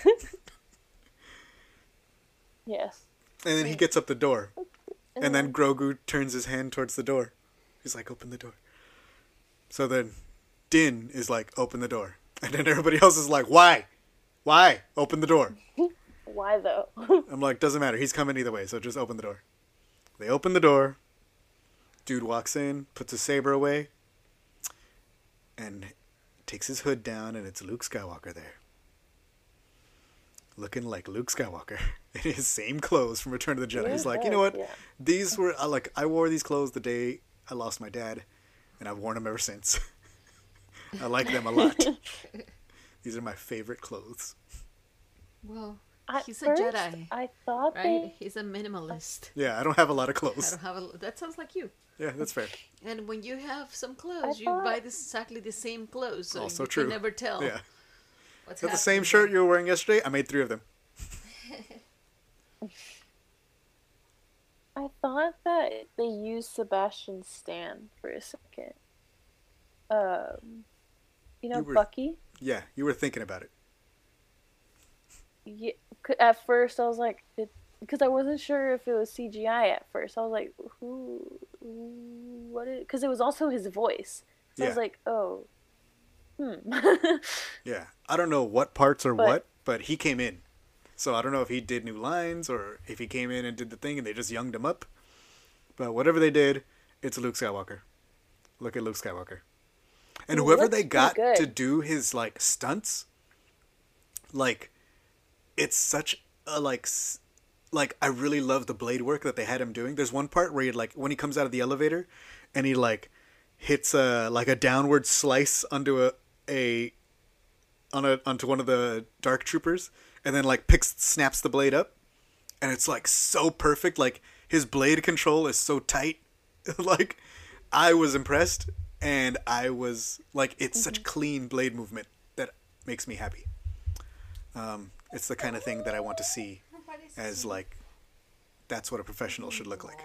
Yes. And then he gets up the door, and then Grogu turns his hand towards the door. He's like, "Open the door." So then, Din is like, "Open the door," and then everybody else is like, "Why? Why? Open the door." Why though? I'm like, doesn't matter. He's coming either way, so just open the door. They open the door. Dude walks in, puts his saber away, and takes his hood down, and it's Luke Skywalker there. Looking like Luke Skywalker in his same clothes from Return of the Jedi. He's Yeah, like, you know what? yeah. These were like I wore these clothes the day I lost my dad, and I've worn them ever since. I like them a lot. These are my favorite clothes. Well, At he's a first, Jedi, I thought right? they. He's a minimalist. Yeah, I don't have a lot of clothes. I clothes. don't have a. That sounds like you. Yeah, that's fair. And when you have some clothes, you thought- buy this exactly the same clothes, so Also you true. can never tell. Yeah. What's Is that the same shirt you were wearing yesterday? I made three of them. I thought that they used Sebastian Stan for a second. Um, you know You were- Bucky. Yeah, you were thinking about it. Yeah, at first I was like, because I wasn't sure if it was CGI at first. I was like, who, what? Because it was also his voice. So I was like, oh, hmm. Yeah. I don't know what parts are But- what, but he came in. So I don't know if he did new lines or if he came in and did the thing and they just younged him up. But whatever they did, it's Luke Skywalker. Look at Luke Skywalker. And He whoever they got to do his like stunts, like it's such a like s- like I really love the blade work that they had him doing. There's one part where he like when he comes out of the elevator and he like hits a like a downward slice onto a a on a onto one of the dark troopers and then like picks snaps the blade up. And it's like so perfect. Like his blade control is so tight. Like i was impressed and i was like it's such clean blade movement that makes me happy. Um, it's the kind of thing that i want to see as like that's what a professional should look like.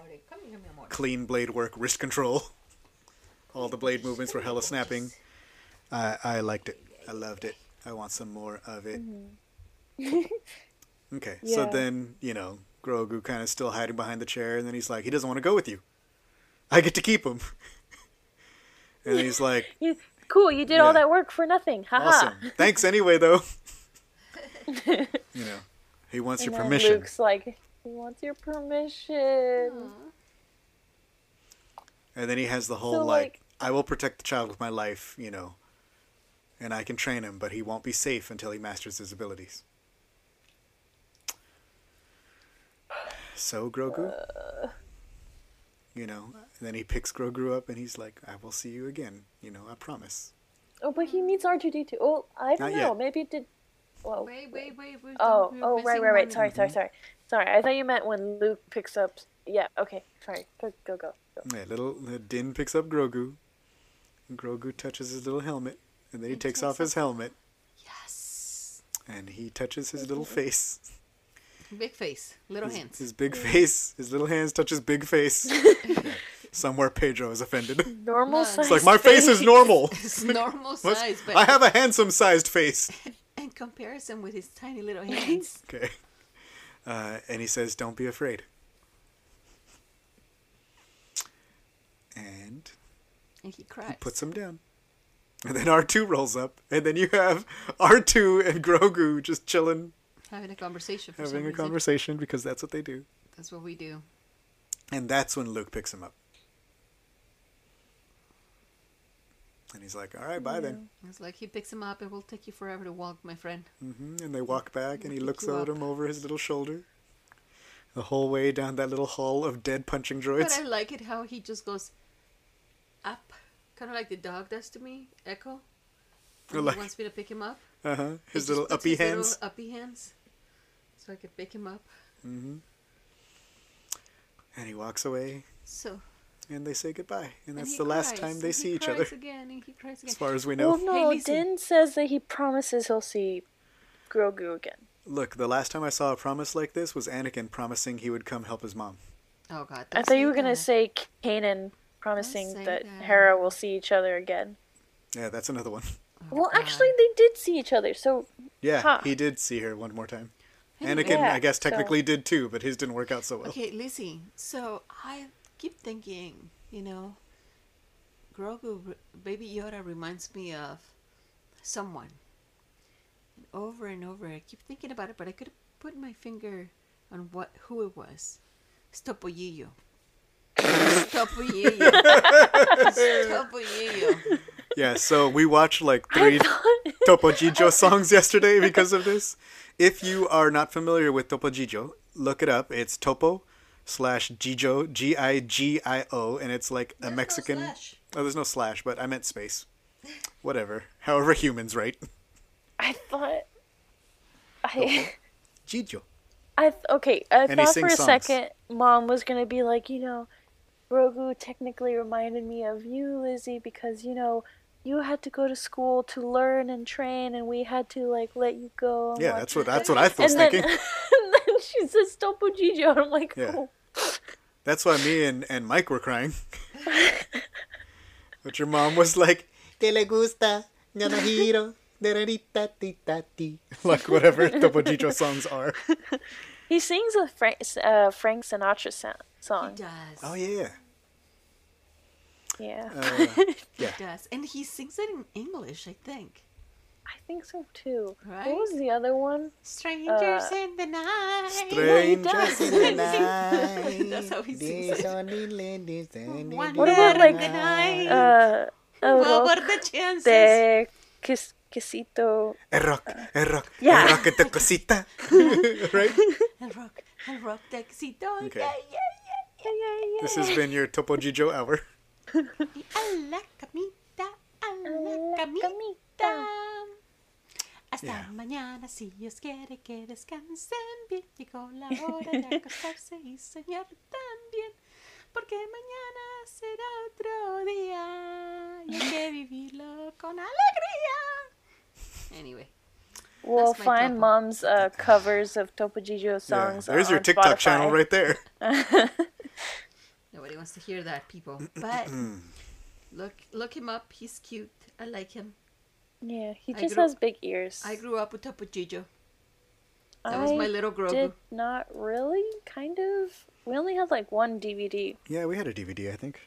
Clean blade work wrist control. All the blade movements were hella snapping. I i liked it. I loved it. I want some more of it. Okay so then you know grogu kind of still hiding behind the chair and then he's like he doesn't want to go with you. I get to keep him and he's like cool, you did Yeah. all that work for nothing. Haha. awesome thanks anyway though you know he wants And your permission Luke's like, he wants your permission. And then he has the whole So, like, like- I will protect the child with my life, you know. and I can train him, but he won't be safe until he masters his abilities. So Grogu, uh, you know, and then he picks Grogu up and he's like, "I will see you again. You know, I promise." Oh, but he meets R two D two. Oh, I don't Not know. yet. Maybe it did. Whoa. Wait, wait, wait. we're- Oh, we're oh, right, right, right. Sorry, sorry, sorry, sorry. I thought you meant when Luke picks up. Yeah. Okay. Sorry. Go, go, go. go. Yeah, little uh, Din picks up Grogu. And Grogu touches his little helmet, and then he And takes takes off his helmet, Yes. and he touches his little face. Big face, little His, hands. his big face, his little hands touch his big face. Somewhere Pedro is offended. Normal No, size. It's like my face is normal. It's normal size, but I have a handsome sized face. in comparison with his tiny little hands. Okay. Uh, and he says, "Don't be afraid." And and he cries. he puts him down. And then R2 rolls up, and then you have R2 and Grogu just chilling, having a conversation. For having a reason. conversation because that's what they do. That's what we do. And that's when Luke picks him up. And he's like, "All right, bye then." It's like he picks him up. It will take you forever to walk, my friend. Mm-hmm. And they walk back, and he looks at up. him over his little shoulder, the whole way down that little hall of dead punching droids. But. I like it how he just goes up, kind of like the dog does to me, Echo. Like- he wants me to pick him up. Uh huh. His little uppy his little hands. uppy hands, so I can pick him up. hmm And he walks away, So and they say goodbye, and and that's he the last time they and see he each cries other, again, and he cries again. as far as we know. Well, no. Hey, Din says that he promises he'll see Grogu again. Look, the last time I saw a promise like this was Anakin promising he would come help his mom. Oh God! I thought you were gonna that. say Kanan promising say that that. Hera will see each other again. Yeah, that's another one. Oh, Well, God. actually, they did see each other. So Yeah, Huh. he did see her one more time. Anakin, Yeah, I guess, so- technically did too, but his didn't work out so well. Okay, Lizzie. So I keep thinking, you know, Grogu, Baby Yoda reminds me of someone. And over and over, I keep thinking about it, but I could put my finger on what who it was. It's Topo Gigio. It's Topo Gigio. It's Topo Gigio. Yeah, so we watched like three Topo Gigio songs yesterday because of this. If you are not familiar with Topo Gigio, look it up. It's Topo slash Gigio, G I G I O, and it's like a There's no Mexican. slash. Oh, there's no slash, but I meant space. Whatever. However, humans, right? I thought I. Gigio. I th- okay. I And thought for a songs. second, mom was gonna be like, you know, Grogu technically reminded me of you, Lizzie, because you know you had to go to school to learn and train, and we had to like let you go. and Yeah, watch that's what that's what I was and then, thinking. and then she says Topo Gigio, and I'm like, Yeah. oh. That's why me and, and Mike were crying. but your mom was like, Te le gusta, Yanahiro, dererita-ti-ta-ti." like whatever Topo Gigio songs are. He sings a Frank, uh, Frank Sinatra song. He song. does. Oh yeah. Yeah, Uh, yeah. He does. And he sings it in English, I think. I think so too. Right? What was the other one? Strangers Uh, in the night. Strangers in the night. That's how he sings it. What about, like, the night. Uh, what oh, were the chances? de Quis- Quesito. El rock, el rock, Yeah. el rock que te cosita. right? El rock, el rock taxito. Okay. Yeah, yeah, yeah, yeah, yeah, yeah. This has been your Topo Gigio hour. A la camita, a la camita. Hasta Yeah. mañana, si Dios quiere que descansen bien. Llegó la hora de acostarse y soñar también. Porque mañana será otro día. Y hay que vivirlo con alegría. Anyway. We'll find Topo. mom's uh, covers of Topo Gigio Yeah. songs. There's on your TikTok Spotify. channel right there. Nobody wants to hear that, people. But look, look him up. He's cute. I like him. Yeah, he I just grew- has big ears. I grew up with Topo Gigio. That was my I little Grogu. Did not really, kind of. We only had like one DVD. Yeah, we had a DVD, I think.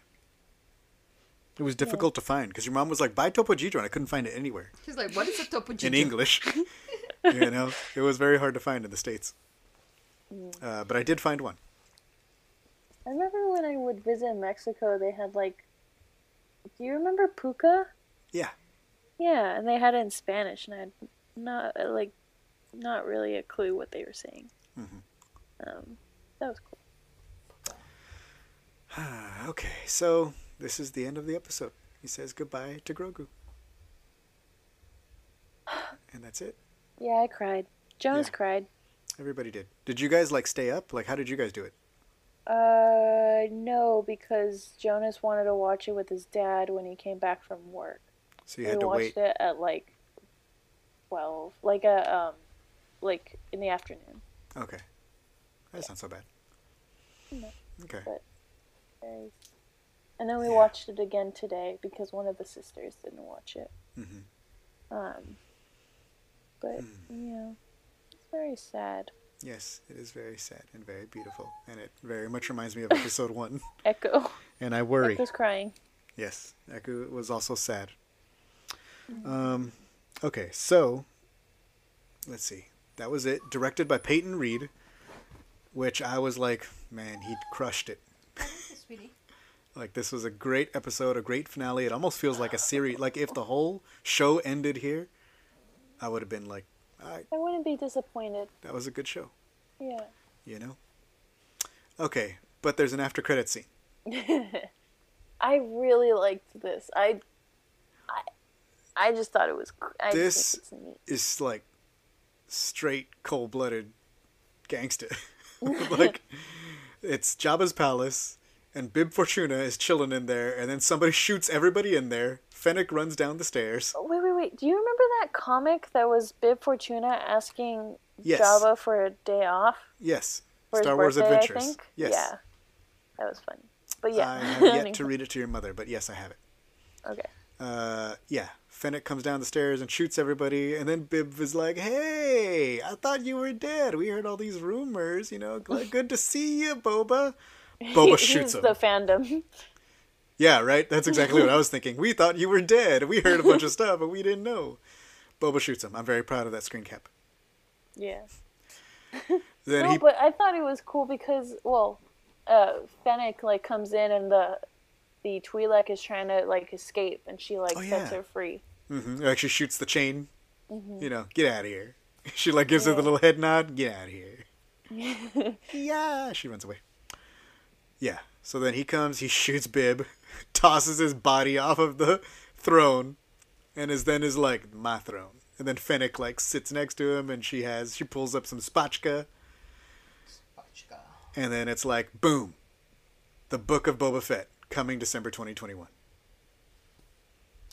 It was difficult to find because your mom was like, "Buy Topo Gigio," and I couldn't find it anywhere She's like, what is a Topo Gigio? in English. you know, it was very hard to find in the states. Uh, but I did find one. I remember when I would visit Mexico, they had like. Do you remember Puka? Yeah, Yeah, and they had it in Spanish, and I had not like not really a clue what they were saying. Mhm. Um, that was cool. okay, so this is the end of the episode. He says goodbye to Grogu. And that's it. Yeah, I cried. Jonas Yeah. cried. Everybody did. Did you guys like stay up? Like how did you guys do it? Uh, no, because Jonas wanted to watch it with his dad when he came back from work. So you we had to watched wait. it at like twelve, like a um, like in the afternoon. Okay. That's not so bad. No. Okay. But- And then we Yeah. watched it again today because one of the sisters didn't watch it. hmm Um, but yeah, it's very sad. Yes, it is very sad and very beautiful, and it very much reminds me of episode one. Echo, And I worry. Echo's crying. Yes, Echo was also sad. Um, okay, so let's see. That was it. Directed by Peyton Reed, which I was like, man, he crushed it. Sweetie. Like this was a great episode, a great finale. It almost feels like a series. Like if the whole show ended here, I would have been like, I, I wouldn't be disappointed. that was a good show. Yeah. You know. Okay, but there's an after credit scene. I really liked this. I, I, I just thought it was. I This- just think neat. is like straight cold blooded gangster. like it's Jabba's palace and Bib Fortuna is chilling in there and then somebody shoots everybody in there. Fennec runs down the stairs. Oh, Wait, wait, wait. Do you remember that comic that was Bib Fortuna asking Yes. Jabba for a day off Yes. Star Wars Adventures. Yes. Yeah. That was fun. But yeah. I have yet to read it to your mother, but yes, I have it. Okay. Uh, yeah. Fennec comes down the stairs and shoots everybody, and then Bib is like, "Hey, I thought you were dead. We heard all these rumors. You know, good to see you, Boba." Boba He- shoots him. the fandom. Yeah, right. That's exactly what I was thinking. We thought you were dead. We heard a bunch of stuff, but we didn't know. Boba shoots him. I'm very proud of that screen cap. yeah. Then no, he, but I thought it was cool because, well, uh, Fennec like comes in and the the Twi'lek is trying to like escape, and she like Oh, sets her free. Mhm, actually shoots the chain. Mm-hmm. You know, get out of here. She like gives her the little head nod. Get out of here. yeah, she runs away. Yeah. So then he comes. He shoots Bib, tosses his body off of the throne, and is then is like my throne. And then Fennec like sits next to him, and she has she pulls up some spotchka. And then it's like, boom, the Book of Boba Fett coming December 2021.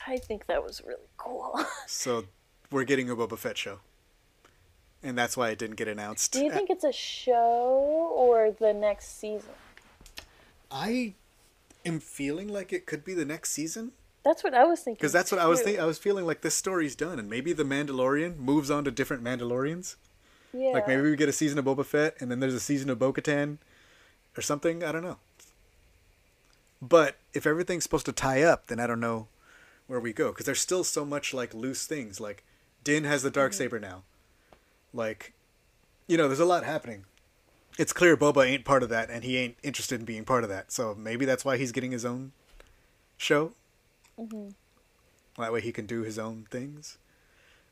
I think that was really cool. So we're getting a Boba Fett show, and that's why it didn't get announced. Do you think it's a show or the next season? I am feeling like it could be the next season That's what I was thinking. because that's what I was thinking. I was feeling like this story's done, and maybe the Mandalorian moves on to different Mandalorians. Yeah. Like maybe we get a season of Boba Fett, and then there's a season of Bo-Katan, or something. I don't know. But if everything's supposed to tie up, then I don't know where we go because there's still so much like loose things. Like Din has the dark mm-hmm. saber now. Like, you know, there's a lot happening. It's clear Boba ain't part of that, and he ain't interested in being part of that. So maybe that's why he's getting his own show. Mhm. That way he can do his own things.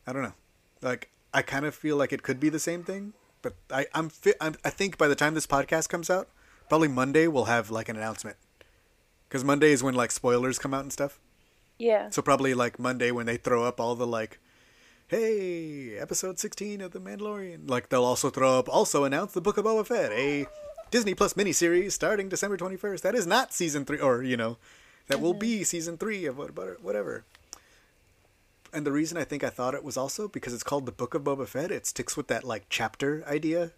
I don't know. Like I kind of feel like it could be the same thing, but I I'm, fi- I'm I think by the time this podcast comes out, probably Monday we'll have like an announcement. Cuz Monday is when like spoilers come out and stuff. Yeah. So probably like Monday when they throw up all the like hey, episode 16 of The Mandalorian. Like they'll also throw up also announce the Book of Boba Fett, a Disney Plus miniseries starting December 21st. That is not season 3 or you know, that will be mm-hmm. season 3 of what- whatever. And the reason I think I thought it was also because it's called the Book of Boba Fett, it sticks with that like chapter idea.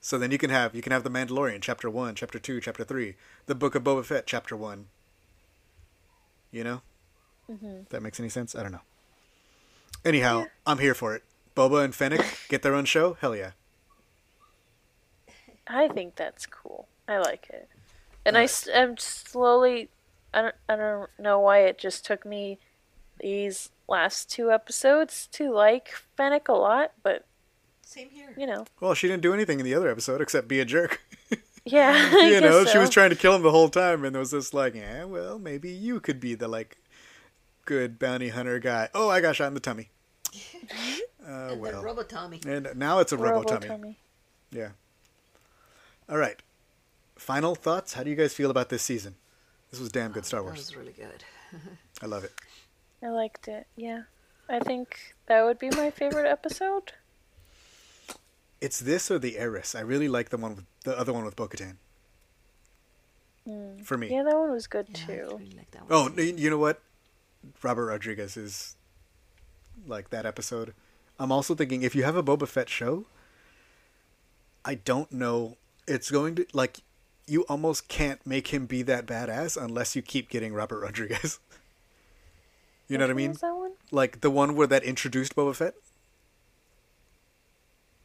So then you can have you can have the Mandalorian chapter 1, chapter 2, chapter 3, the Book of Boba Fett chapter 1. You know? If that makes any sense? I don't know. Anyhow, I'm here for it. Boba and Fennec get their own show? Hell yeah. I think that's cool. I like it. And I Alright. s- I'm slowly. I don't. I don't know why it just took me these last two episodes to like Fennec a lot, but Same here. you know, Well, she didn't do anything in the other episode except be a jerk. yeah. I you know, guess she was trying to kill him the whole time, and it was just like, yeah, well, maybe you could be the like good bounty hunter guy. Oh, I got shot in the tummy. Uh, and well, then Robotommy. and now it's a robo tummy. Robo-tummy. Yeah. All right. Final thoughts. How do you guys feel about this season? This was damn good Star That Wars. was really good. I love it. I liked it. Yeah. I think that would be my favorite episode. It's this or the Heiress. I really like the one with the other one with Bo-Katan. Hmm. For me. Yeah, that one was good Yeah, I too. really like that one. Oh, n- you know what? Robert Rodriguez is like that episode. I'm also thinking if you have a Boba Fett show, I don't know. It's going to like you almost can't make him be that badass unless you keep getting Robert Rodriguez. you know what I mean? that one? Like the one where that introduced Boba Fett.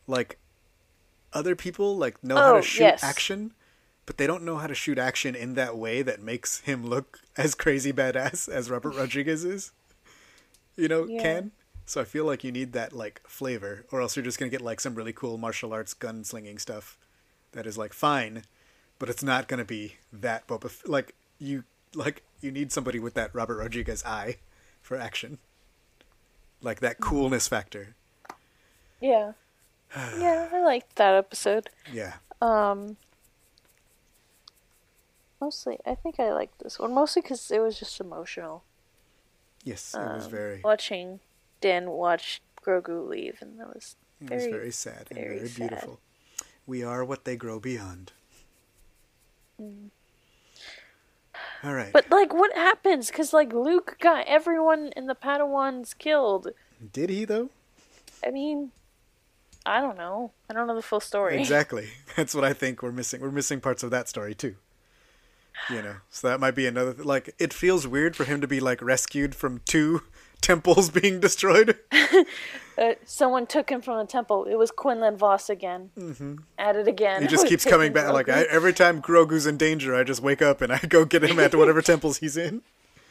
Like other people like know how Oh, to shoot yes. action, but they don't know how to shoot action in that way that makes him look as crazy badass as Robert Rodriguez is. You know, Yeah. can. So I feel like you need that like flavor, or else you're just gonna get like some really cool martial arts gunslinging stuff that is like fine, but it's not gonna be that Boba. F- like you like you need somebody with that Robert Rodriguez eye for action, like that coolness factor. Yeah. yeah, I liked that episode. Yeah, Um, mostly, I think I liked this one mostly because it was just emotional. yes, it was Um, very, watching Dan watch Grogu leave, and that was it was very, very sad and very very sad. beautiful. We are what they grow beyond. All right. Mm. But like, what happens? Because like Luke got everyone in the Padawans killed. Did he though? I mean, I don't know. I don't know the full story. Exactly. That's what I think we're missing. We're missing parts of that story too. You know, so that might be another. Th- like, it feels weird for him to be like rescued from two temples being destroyed. Uh, someone took him from the temple. It was Quinlan Vos again. Mm-hmm. At it again. He just keeps coming back. Like I, every time Grogu's in danger, I just wake up and I go get him at whatever temples he's in.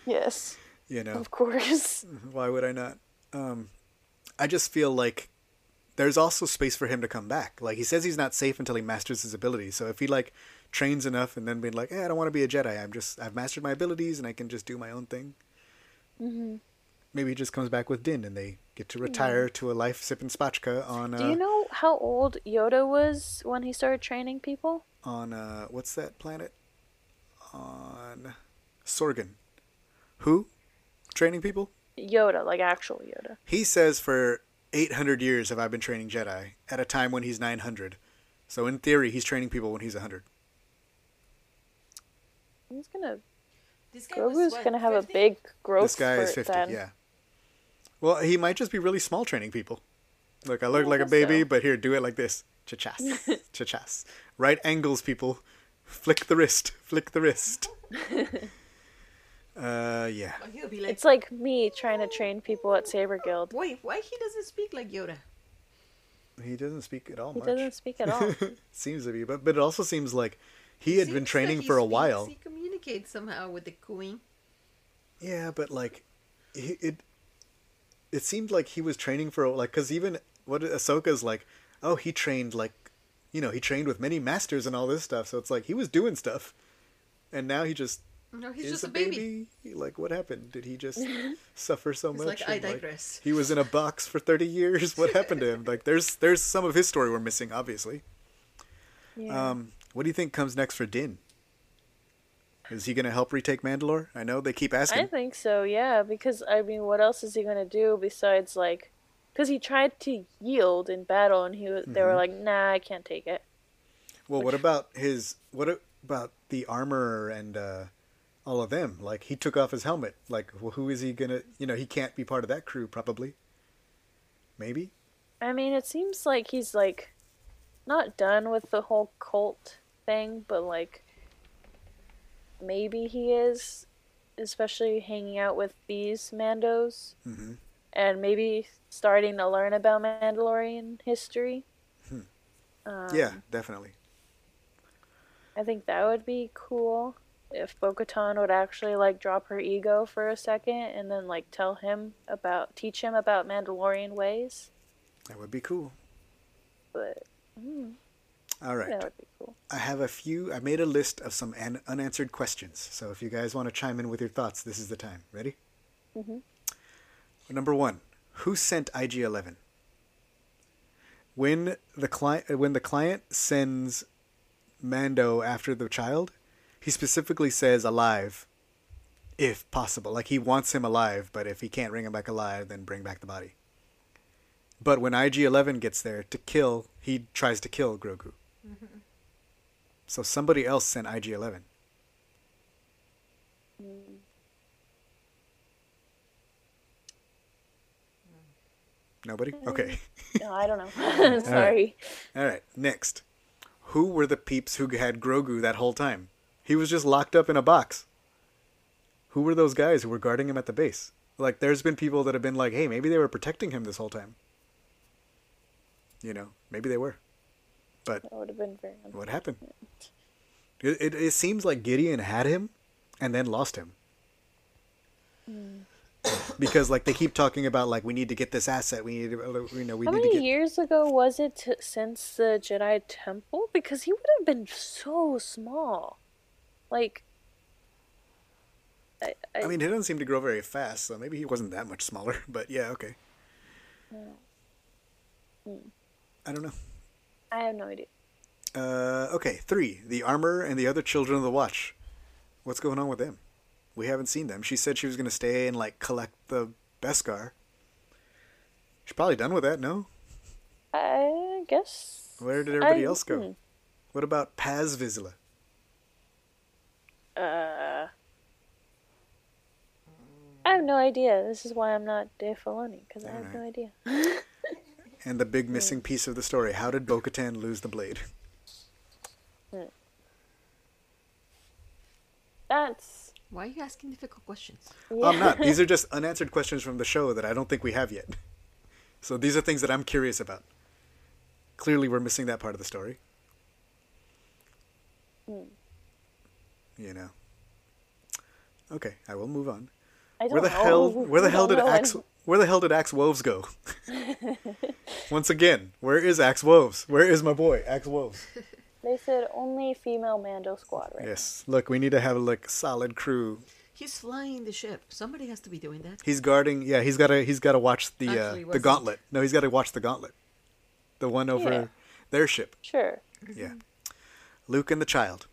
yes, You know, of course. why would I not? Um, I just feel like there's also space for him to come back. Like he says, he's not safe until he masters his abilities. So if he like trains enough and then being like, "Hey, I don't want to be a Jedi. I'm just I've mastered my abilities and I can just do my own thing." Mm-hmm. Maybe he just comes back with Din and they get to retire to a life sipping spotchka on uh, Do you know how old Yoda was when he started training people? on uh, what's that planet? On Sorgan. Who? Training people? Yoda, like actual Yoda. He says for 800 years have I been training Jedi at a time when he's 900. So in theory, he's training people when he's 100. He's gonna. This guy was, Grogu's what, gonna have 50? a big growth this guy is spurt 50, then. yeah. Well, he might just be really small training people. Look, I look I like a baby, so. but here, do it like this. Cha-chas. Cha-chas. Right angles, people. Flick the wrist. Flick the wrist. uh, yeah. He'll be like, It's like me trying to train people at Saber Guild. wait, why he doesn't speak like Yoda? He doesn't speak at all He much. doesn't speak at all. seems to be, but but it also seems like he had been Seems like training he for a speaks- while. He communicates somehow with the queen. Yeah, but like, he, it it seemed like he was training for like because even what Ahsoka's like, oh, he trained like, you know, he trained with many masters and all this stuff. So it's like he was doing stuff, and now he just No, he's is just a a baby. Like, what happened? Did he just suffer so He's much? like, I and, digress. he was in a box for thirty years. What happened to him? Like, there's there's some of his story we're missing, obviously. Yeah. Um, what do you think comes next for Din? Is he gonna help retake Mandalore? I know they keep asking. I think so, yeah. Because I mean, what else is he gonna do besides like? Because he tried to yield in battle, and he they Mm-hmm. were like, "Nah, I can't take it." Well, what about his? What about the armor and uh, all of them? Like he took off his helmet. Like, well, who is he gonna? You know, he can't be part of that crew, probably. Maybe. I mean, it seems like he's like not done with the whole cult thing, but like maybe he is, especially hanging out with these Mandos, Mhm. and maybe starting to learn about Mandalorian history. Hmm. Um, yeah, definitely. I think that would be cool if Bo-Katan would actually like drop her ego for a second and then like tell him about, teach him about Mandalorian ways. That would be cool. But mm, All right. that would be cool. I have a few. I made a list of some an- unanswered questions. So if you guys want to chime in with your thoughts, this is the time. Ready? Mhm. Number one, who sent IG Eleven? When the client when the client sends Mando after the child, he specifically says alive, if possible. Like he wants him alive, but if he can't bring him back alive, then bring back the body. But when IG Eleven gets there to kill, he tries to kill Grogu. So somebody else sent IG Eleven. Nobody? Mm. Okay. No, I don't know. Sorry. All right, next. Who were the peeps who had Grogu that whole time? He was just locked up in a box. Who were those guys who were guarding him at the base? Like, there's been people that have been like, hey, maybe they were protecting him this whole time. You know, maybe they were. But That would have been very. what happened? It, it, it seems like Gideon had him and then lost him. Hmm. because, like, they keep talking about, like, we need to get this asset. We need to, uh, you know, we How need many to get. years ago was it to, since the Jedi Temple? Because he would have been so small. Like. I, I, I mean, he doesn't seem to grow very fast, so maybe he wasn't that much smaller. But yeah, okay. Hmm. I don't know. I have no idea. Uh, okay, three. The armor and the other children of the watch. What's going on with them? We haven't seen them. She said she was going to stay and like collect the Beskar. She's probably done with that. No. I guess. Where did everybody I- else go? hmm. What about Paz Vizsla? Uh. I have no idea. This is why I'm not Filoni, because I have no idea. And the big missing piece of the story. How did Bo-Katan lose the blade? That's. Why are you asking difficult questions? Yeah. I'm not. These are just unanswered questions from the show that I don't think we have yet. So these are things that I'm curious about. Clearly, we're missing that part of the story. Hmm. You know. Okay, I will move on. I don't Where the know. hell? Where the I hell did know Axe? any- Where the hell did Axe Woves go? Once again, where is Axe Woves? Where is my boy Axe Woves? They said only female Mando squad, right? Yes. Look, we need to have a like solid crew. He's flying the ship. Somebody has to be doing that. He's guarding. Yeah, he's got to. He's got to watch the uh, the wasn't. gauntlet. No, he's got to watch the gauntlet. The one over Yeah. their ship. Sure. Yeah. Luke and the child.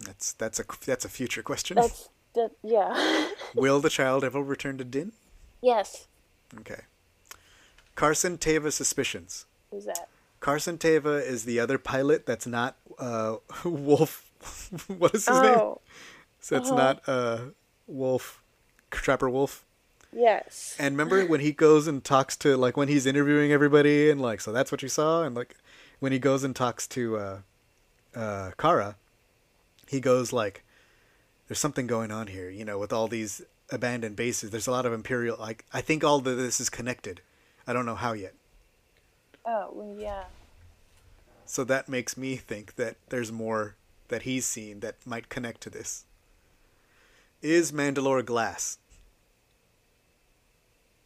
That's that's a that's a future question. That's that. Yeah. Will the child ever return to Din? yes. Okay. Carson Teva suspicions. Who's that? Carson Teva is the other pilot that's not uh, Wolf. what is his name? Oh. So it's uh-huh. not uh, Wolf, Trapper Wolf. Yes. And remember when he goes and talks to like when he's interviewing everybody and like so that's what you saw and like when he goes and talks to uh, uh, Cara, he goes like, "There's something going on here, you know, with all these abandoned bases. There's a lot of imperial. Like I think all of this is connected. I don't know how yet. Oh, well, yeah. So that makes me think that there's more that he's seen that might connect to this. Is Mandalore glass?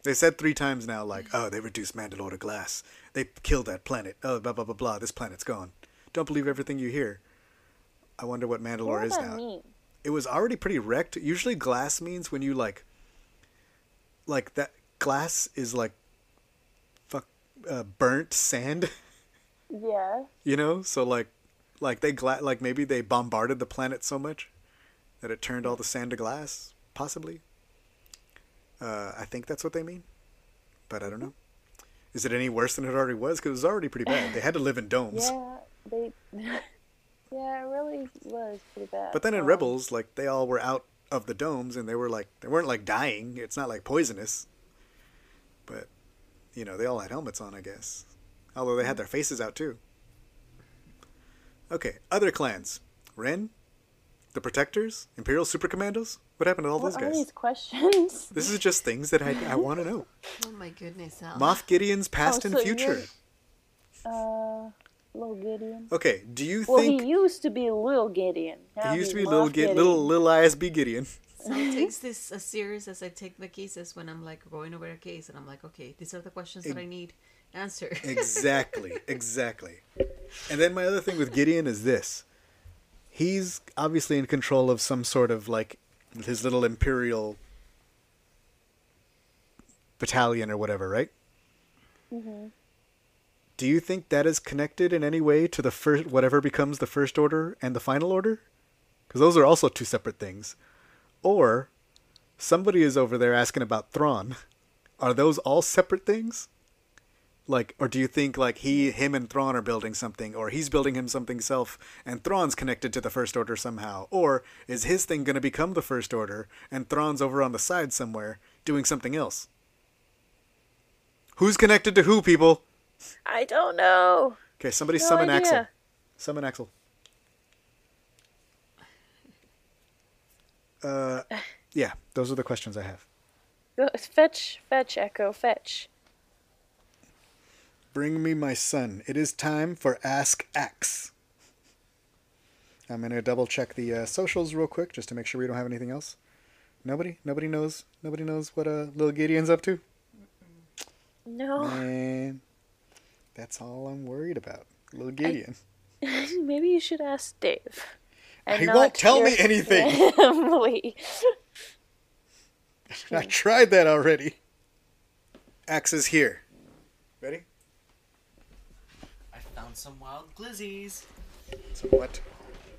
They said three times now, like, oh, they reduced Mandalore to glass. They killed that planet. Oh, blah, blah, blah, blah. This planet's gone. Don't believe everything you hear. I wonder what Mandalore What is does that now. mean? It was already pretty wrecked. Usually glass means when you, like, like that glass is like, fuck, uh, burnt sand. Yeah. you know so like like they gla- like maybe they bombarded the planet so much that it turned all the sand to glass possibly uh, i think that's what they mean but i don't know is it any worse than it already was because it was already pretty bad they had to live in domes Yeah. They. yeah, it really was pretty bad. but then in Um, rebels like they all were out of the domes and they were like they weren't like dying. It's not like poisonous. But you know they all had helmets on i guess. Although they had their faces out too. Okay other clans. Wren the protectors imperial super commandos what happened to all What those are guys? these questions? this is just things that i, I want to know. Oh my goodness, Al. moff gideon's past Oh, and future. Uh, little Gideon. okay do you Well, think Well, he used to be little gideon. Now he used to be little Gideon. little little isb gideon So he takes this as serious as I take my cases when I'm like going over a case and I'm like, okay, these are the questions that I need answered. exactly, exactly. And then my other thing with Gideon is this: he's obviously in control of some sort of like his little imperial battalion or whatever, right? hmm Do you think that is connected in any way to the first whatever becomes the first order and the final order? Because those are also two separate things. Or somebody is over there asking about Thrawn. Are those all separate things? Like, or do you think like he, him, and Thrawn are building something, or he's building him something self, and Thrawn's connected to the First Order somehow, or is his thing going to become the First Order, and Thrawn's over on the side somewhere doing something else? Who's connected to who, people? I don't know. Okay, somebody No summon Axel. Summon Axel. Uh, yeah, those are the questions I have. Fetch, fetch, Echo, fetch. Bring me my son. It is time for Ask Axe. I'm gonna double check the uh, socials real quick just to make sure we don't have anything else. Nobody, nobody knows. Nobody knows what uh, little Gideon's up to. No, And that's all I'm worried about. Little Gideon. maybe you should ask Dave. and He won't tell me anything. family. I tried that already. Axe is here. Ready? I found some wild glizzies. Somewhat.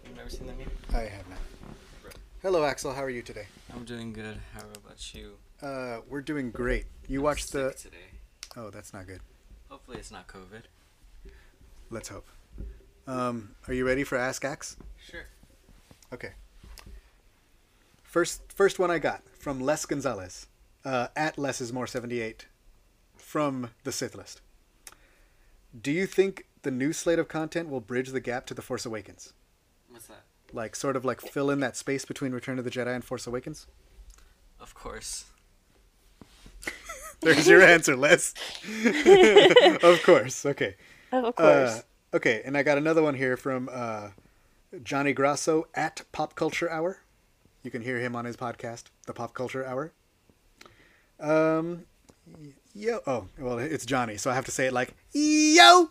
You've never seen them yet? I have not. Hello, Axel. How are you today? I'm doing good. How about you? Uh, we're doing great. You I'm watched sick the. today. Oh, that's not good. Hopefully it's not COVID. Let's hope. Um, are you ready for Ask Axe? Sure. Okay. First, first one I got from Les Gonzalez, uh, at Les is more seventy eight, from the Sith list. Do you think the new slate of content will bridge the gap to the Force Awakens? What's that? Like, sort of like fill in that space between Return of the Jedi and Force Awakens? Of course. There's your answer, Les. of course. Okay. of course. Uh, okay, and I got another one here from uh, Johnny Grasso at Pop Culture Hour. You can hear him on his podcast, The Pop Culture Hour. Um, yo, oh, well, it's Johnny, so I have to say it like yo.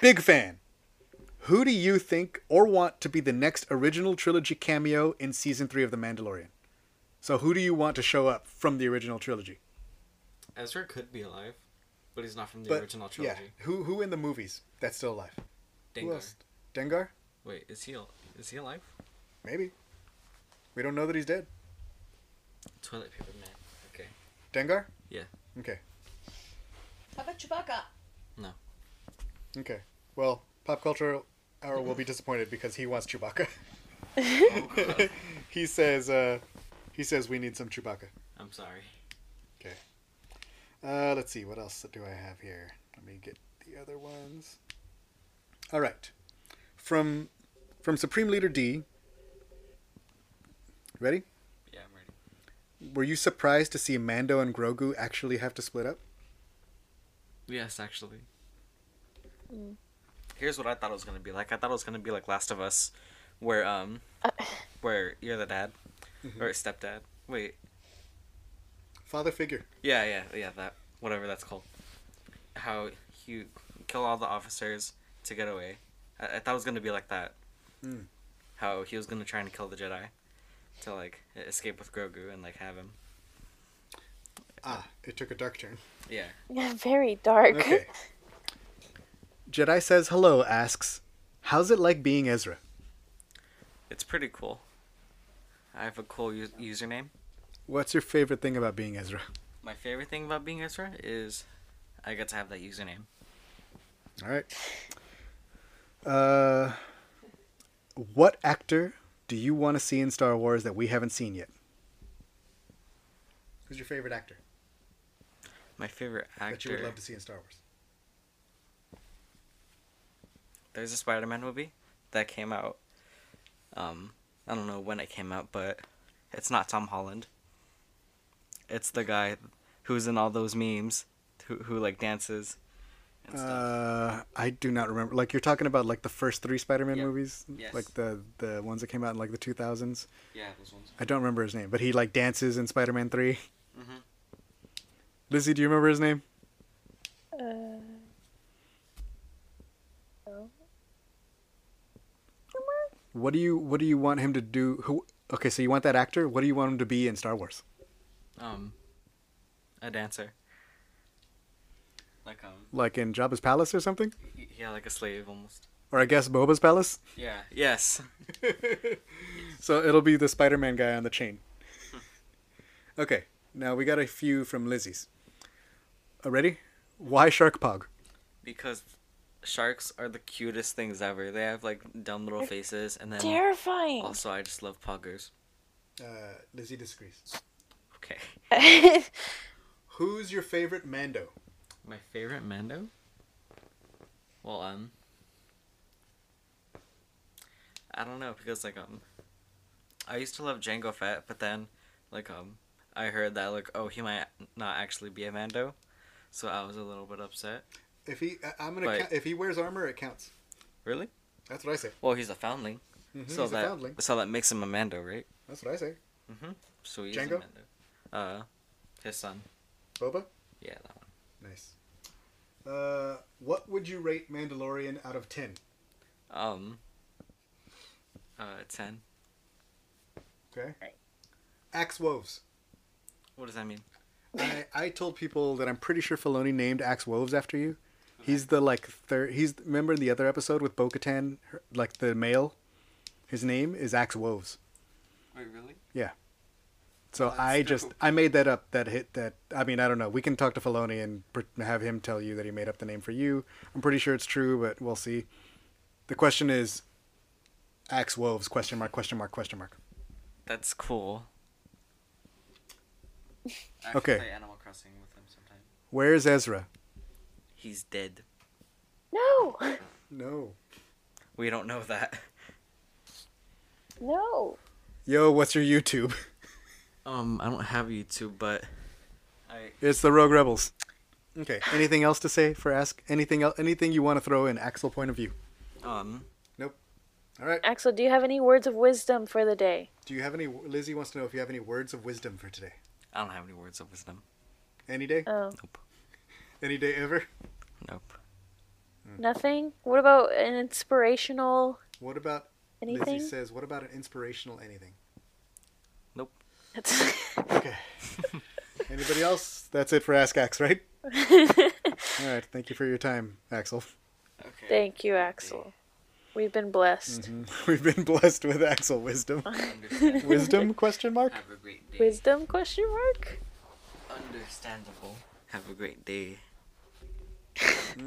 Big fan. Who do you think or want to be the next original trilogy cameo in season three of The Mandalorian? So, who do you want to show up from the original trilogy? Ezra could be alive, but he's not from the But, original trilogy. Yeah, who who in the movies that's still alive? Who Dengar. else? Dengar? Wait, is he is he alive? Maybe. We don't know that he's dead. Toilet paper man. Okay. Dengar? Yeah. Okay. How about Chewbacca? No. Okay. Well, pop culture hour will be disappointed because he wants Chewbacca. he says uh he says we need some Chewbacca. I'm sorry. Okay. Uh let's see what else do I have here. Let me get the other ones. All right. From from Supreme Leader D. Ready? Yeah, I'm ready. Were you surprised to see Mando and Grogu actually have to split up? Yes, actually. Mm. Here's what I thought it was gonna be like. I thought it was gonna be like Last of Us, where um, where you're the dad or stepdad. Wait, Father figure. yeah, yeah, yeah. That whatever that's called. How you kill all the officers to get away. I, I thought it was gonna be like that. Mm. How he was gonna try and kill the Jedi, to like escape with Grogu and like have him. Ah, it took a dark turn. Yeah. Yeah, Very dark. Okay. Jedi says hello asks, "How's it like being Ezra?" It's pretty cool. I have a cool u- username. What's your favorite thing about being Ezra? My favorite thing about being Ezra is I get to have that username. All right. Uh, what actor do you want to see in Star Wars that we haven't seen yet? Who's your favorite actor My favorite actor that you would love to see in Star Wars? There's a Spider-Man movie that came out. Um, I don't know when it came out, but it's not Tom Holland. It's the guy who's in all those memes, who who like dances and stuff. Uh, I do not remember. Like you're talking about like the first three Spider-Man Yep. movies, Yes. like the the ones that came out in like the 2000s. yeah, those ones. I don't remember his name, but he like dances in Spider-Man 3. Mhm. Lizzie, do you remember his name? Uh, no. What do you What do you want him to do? Who Okay, so you want that actor? What do you want him to be in Star Wars? Um, a dancer. Like um, Like in Jabba's palace or something? y- yeah, like a slave almost. Or I guess Boba's palace? Yeah. Yes. So it'll be the Spider-Man guy on the chain. Okay, now we got a few from Lizzie's. Uh, ready? Why Shark Pog? Because sharks are the cutest things ever. They have like dumb little faces, and then Terrifying. also I just love poggers. Uh, Lizzie disagrees. Okay. Who's your favorite Mando? My favorite Mando? Well, um, I don't know because like um, I used to love Jango Fett, but then like um, I heard that like oh he might not actually be a Mando, so I was a little bit upset. If he, I- I'm gonna, But- count, if he wears armor, it counts. Really? That's what I say. Well, he's a foundling, Mhm, so he's a that foundling. so that makes him a Mando, right? That's what I say. Mm-hmm. So he's Django? a Mando. Uh, his son. Boba, Yeah, that one. nice. Uh, what would you rate Mandalorian out of ten? Um. Uh, ten. Okay. Axe Woves. What does that mean? I, I told people that I'm pretty sure Filoni named Axe Woves after you. He's the like third. He's remember in the other episode with Bo-Katan, her- like the male. His name is Axe Woves. Wait, really? So That's I just dope. I made that up. That hit that. I mean I don't know. We can talk to Filoni and have him tell you that he made up the name for you. I'm pretty sure it's true, but we'll see. The question is, Axe Woves? Question mark? Question mark? Question mark? That's cool. I Okay. Play Animal Crossing with him sometime. Where's Ezra? He's dead. no. No. We don't know that. No. Yo, what's your YouTube? Um, I don't have YouTube, but I It's the Rogue Rebels. Okay. Anything else to say for ask? Anything else? Anything you want to throw in Axel point of view? um Nope. All right. Axel, do you have any words of wisdom for the day? Do you have any? Lizzie wants to know if you have any words of wisdom for today. I don't have any words of wisdom. Any day? Oh, Nope. Any day ever? Nope. nothing? What about an inspirational What about anything? Lizzie says? What about an inspirational anything? That's- Okay. Anybody else? That's it for Ask Axe, right? All right. Thank you for your time, Axel. Okay. Thank you, Axel. We've been blessed. Mhm. We've been blessed with Axel wisdom. Understandable. Wisdom? Question mark. Have a great day. Wisdom question mark? Understandable. Have a great day.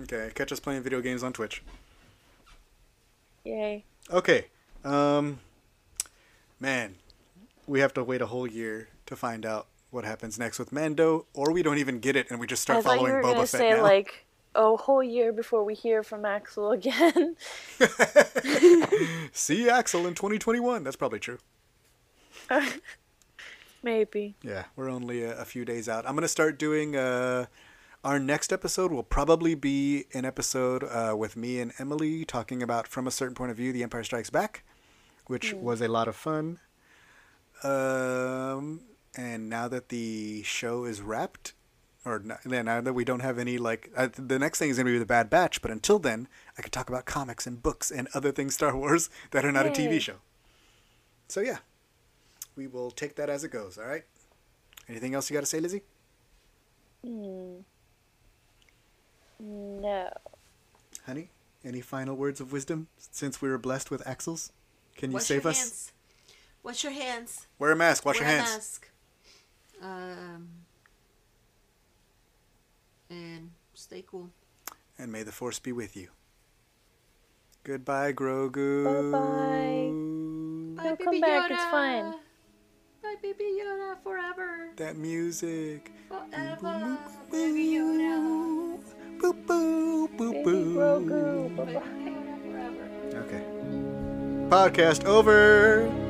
Okay. Catch us playing video games on Twitch. Yay. Okay. Um. Man, we have to wait a whole year to find out what happens next with Mando, or we don't even get it and we just start I thought you following were Boba gonna Fett say now. like a whole year before we hear from Axel again. See Axel in 2021. That's probably true. Maybe. Yeah, we're only a, a few days out. I'm gonna start doing. Uh, our next episode will probably be an episode uh, with me and Emily talking about, from a certain point of view, The Empire Strikes Back, which was a lot of fun. Um, and now that the show is wrapped, or then now that we don't have any like, uh, the next thing is gonna be the Bad Batch. But until then, I can talk about comics and books and other things Star Wars that are not a TV show. So yeah, we will take that as it goes. All right. Anything else you got to say, Lizzie? Hmm. No. Honey, any final words of wisdom since we were blessed with axles? Can you Wash save your us? hands. Wash your hands. Wear a mask. Wash Wear your a hands. mask. Um, and stay cool. And may the force be with you. Goodbye, Grogu. Bye-bye. Bye, No, baby come back, it's fine. Bye, baby Yoda, forever. That music. Forever, baby Yoda. Boop, boop, boop, Baby boop. Grogu. Baby Bye-bye. Yoda, forever. Okay. Podcast over.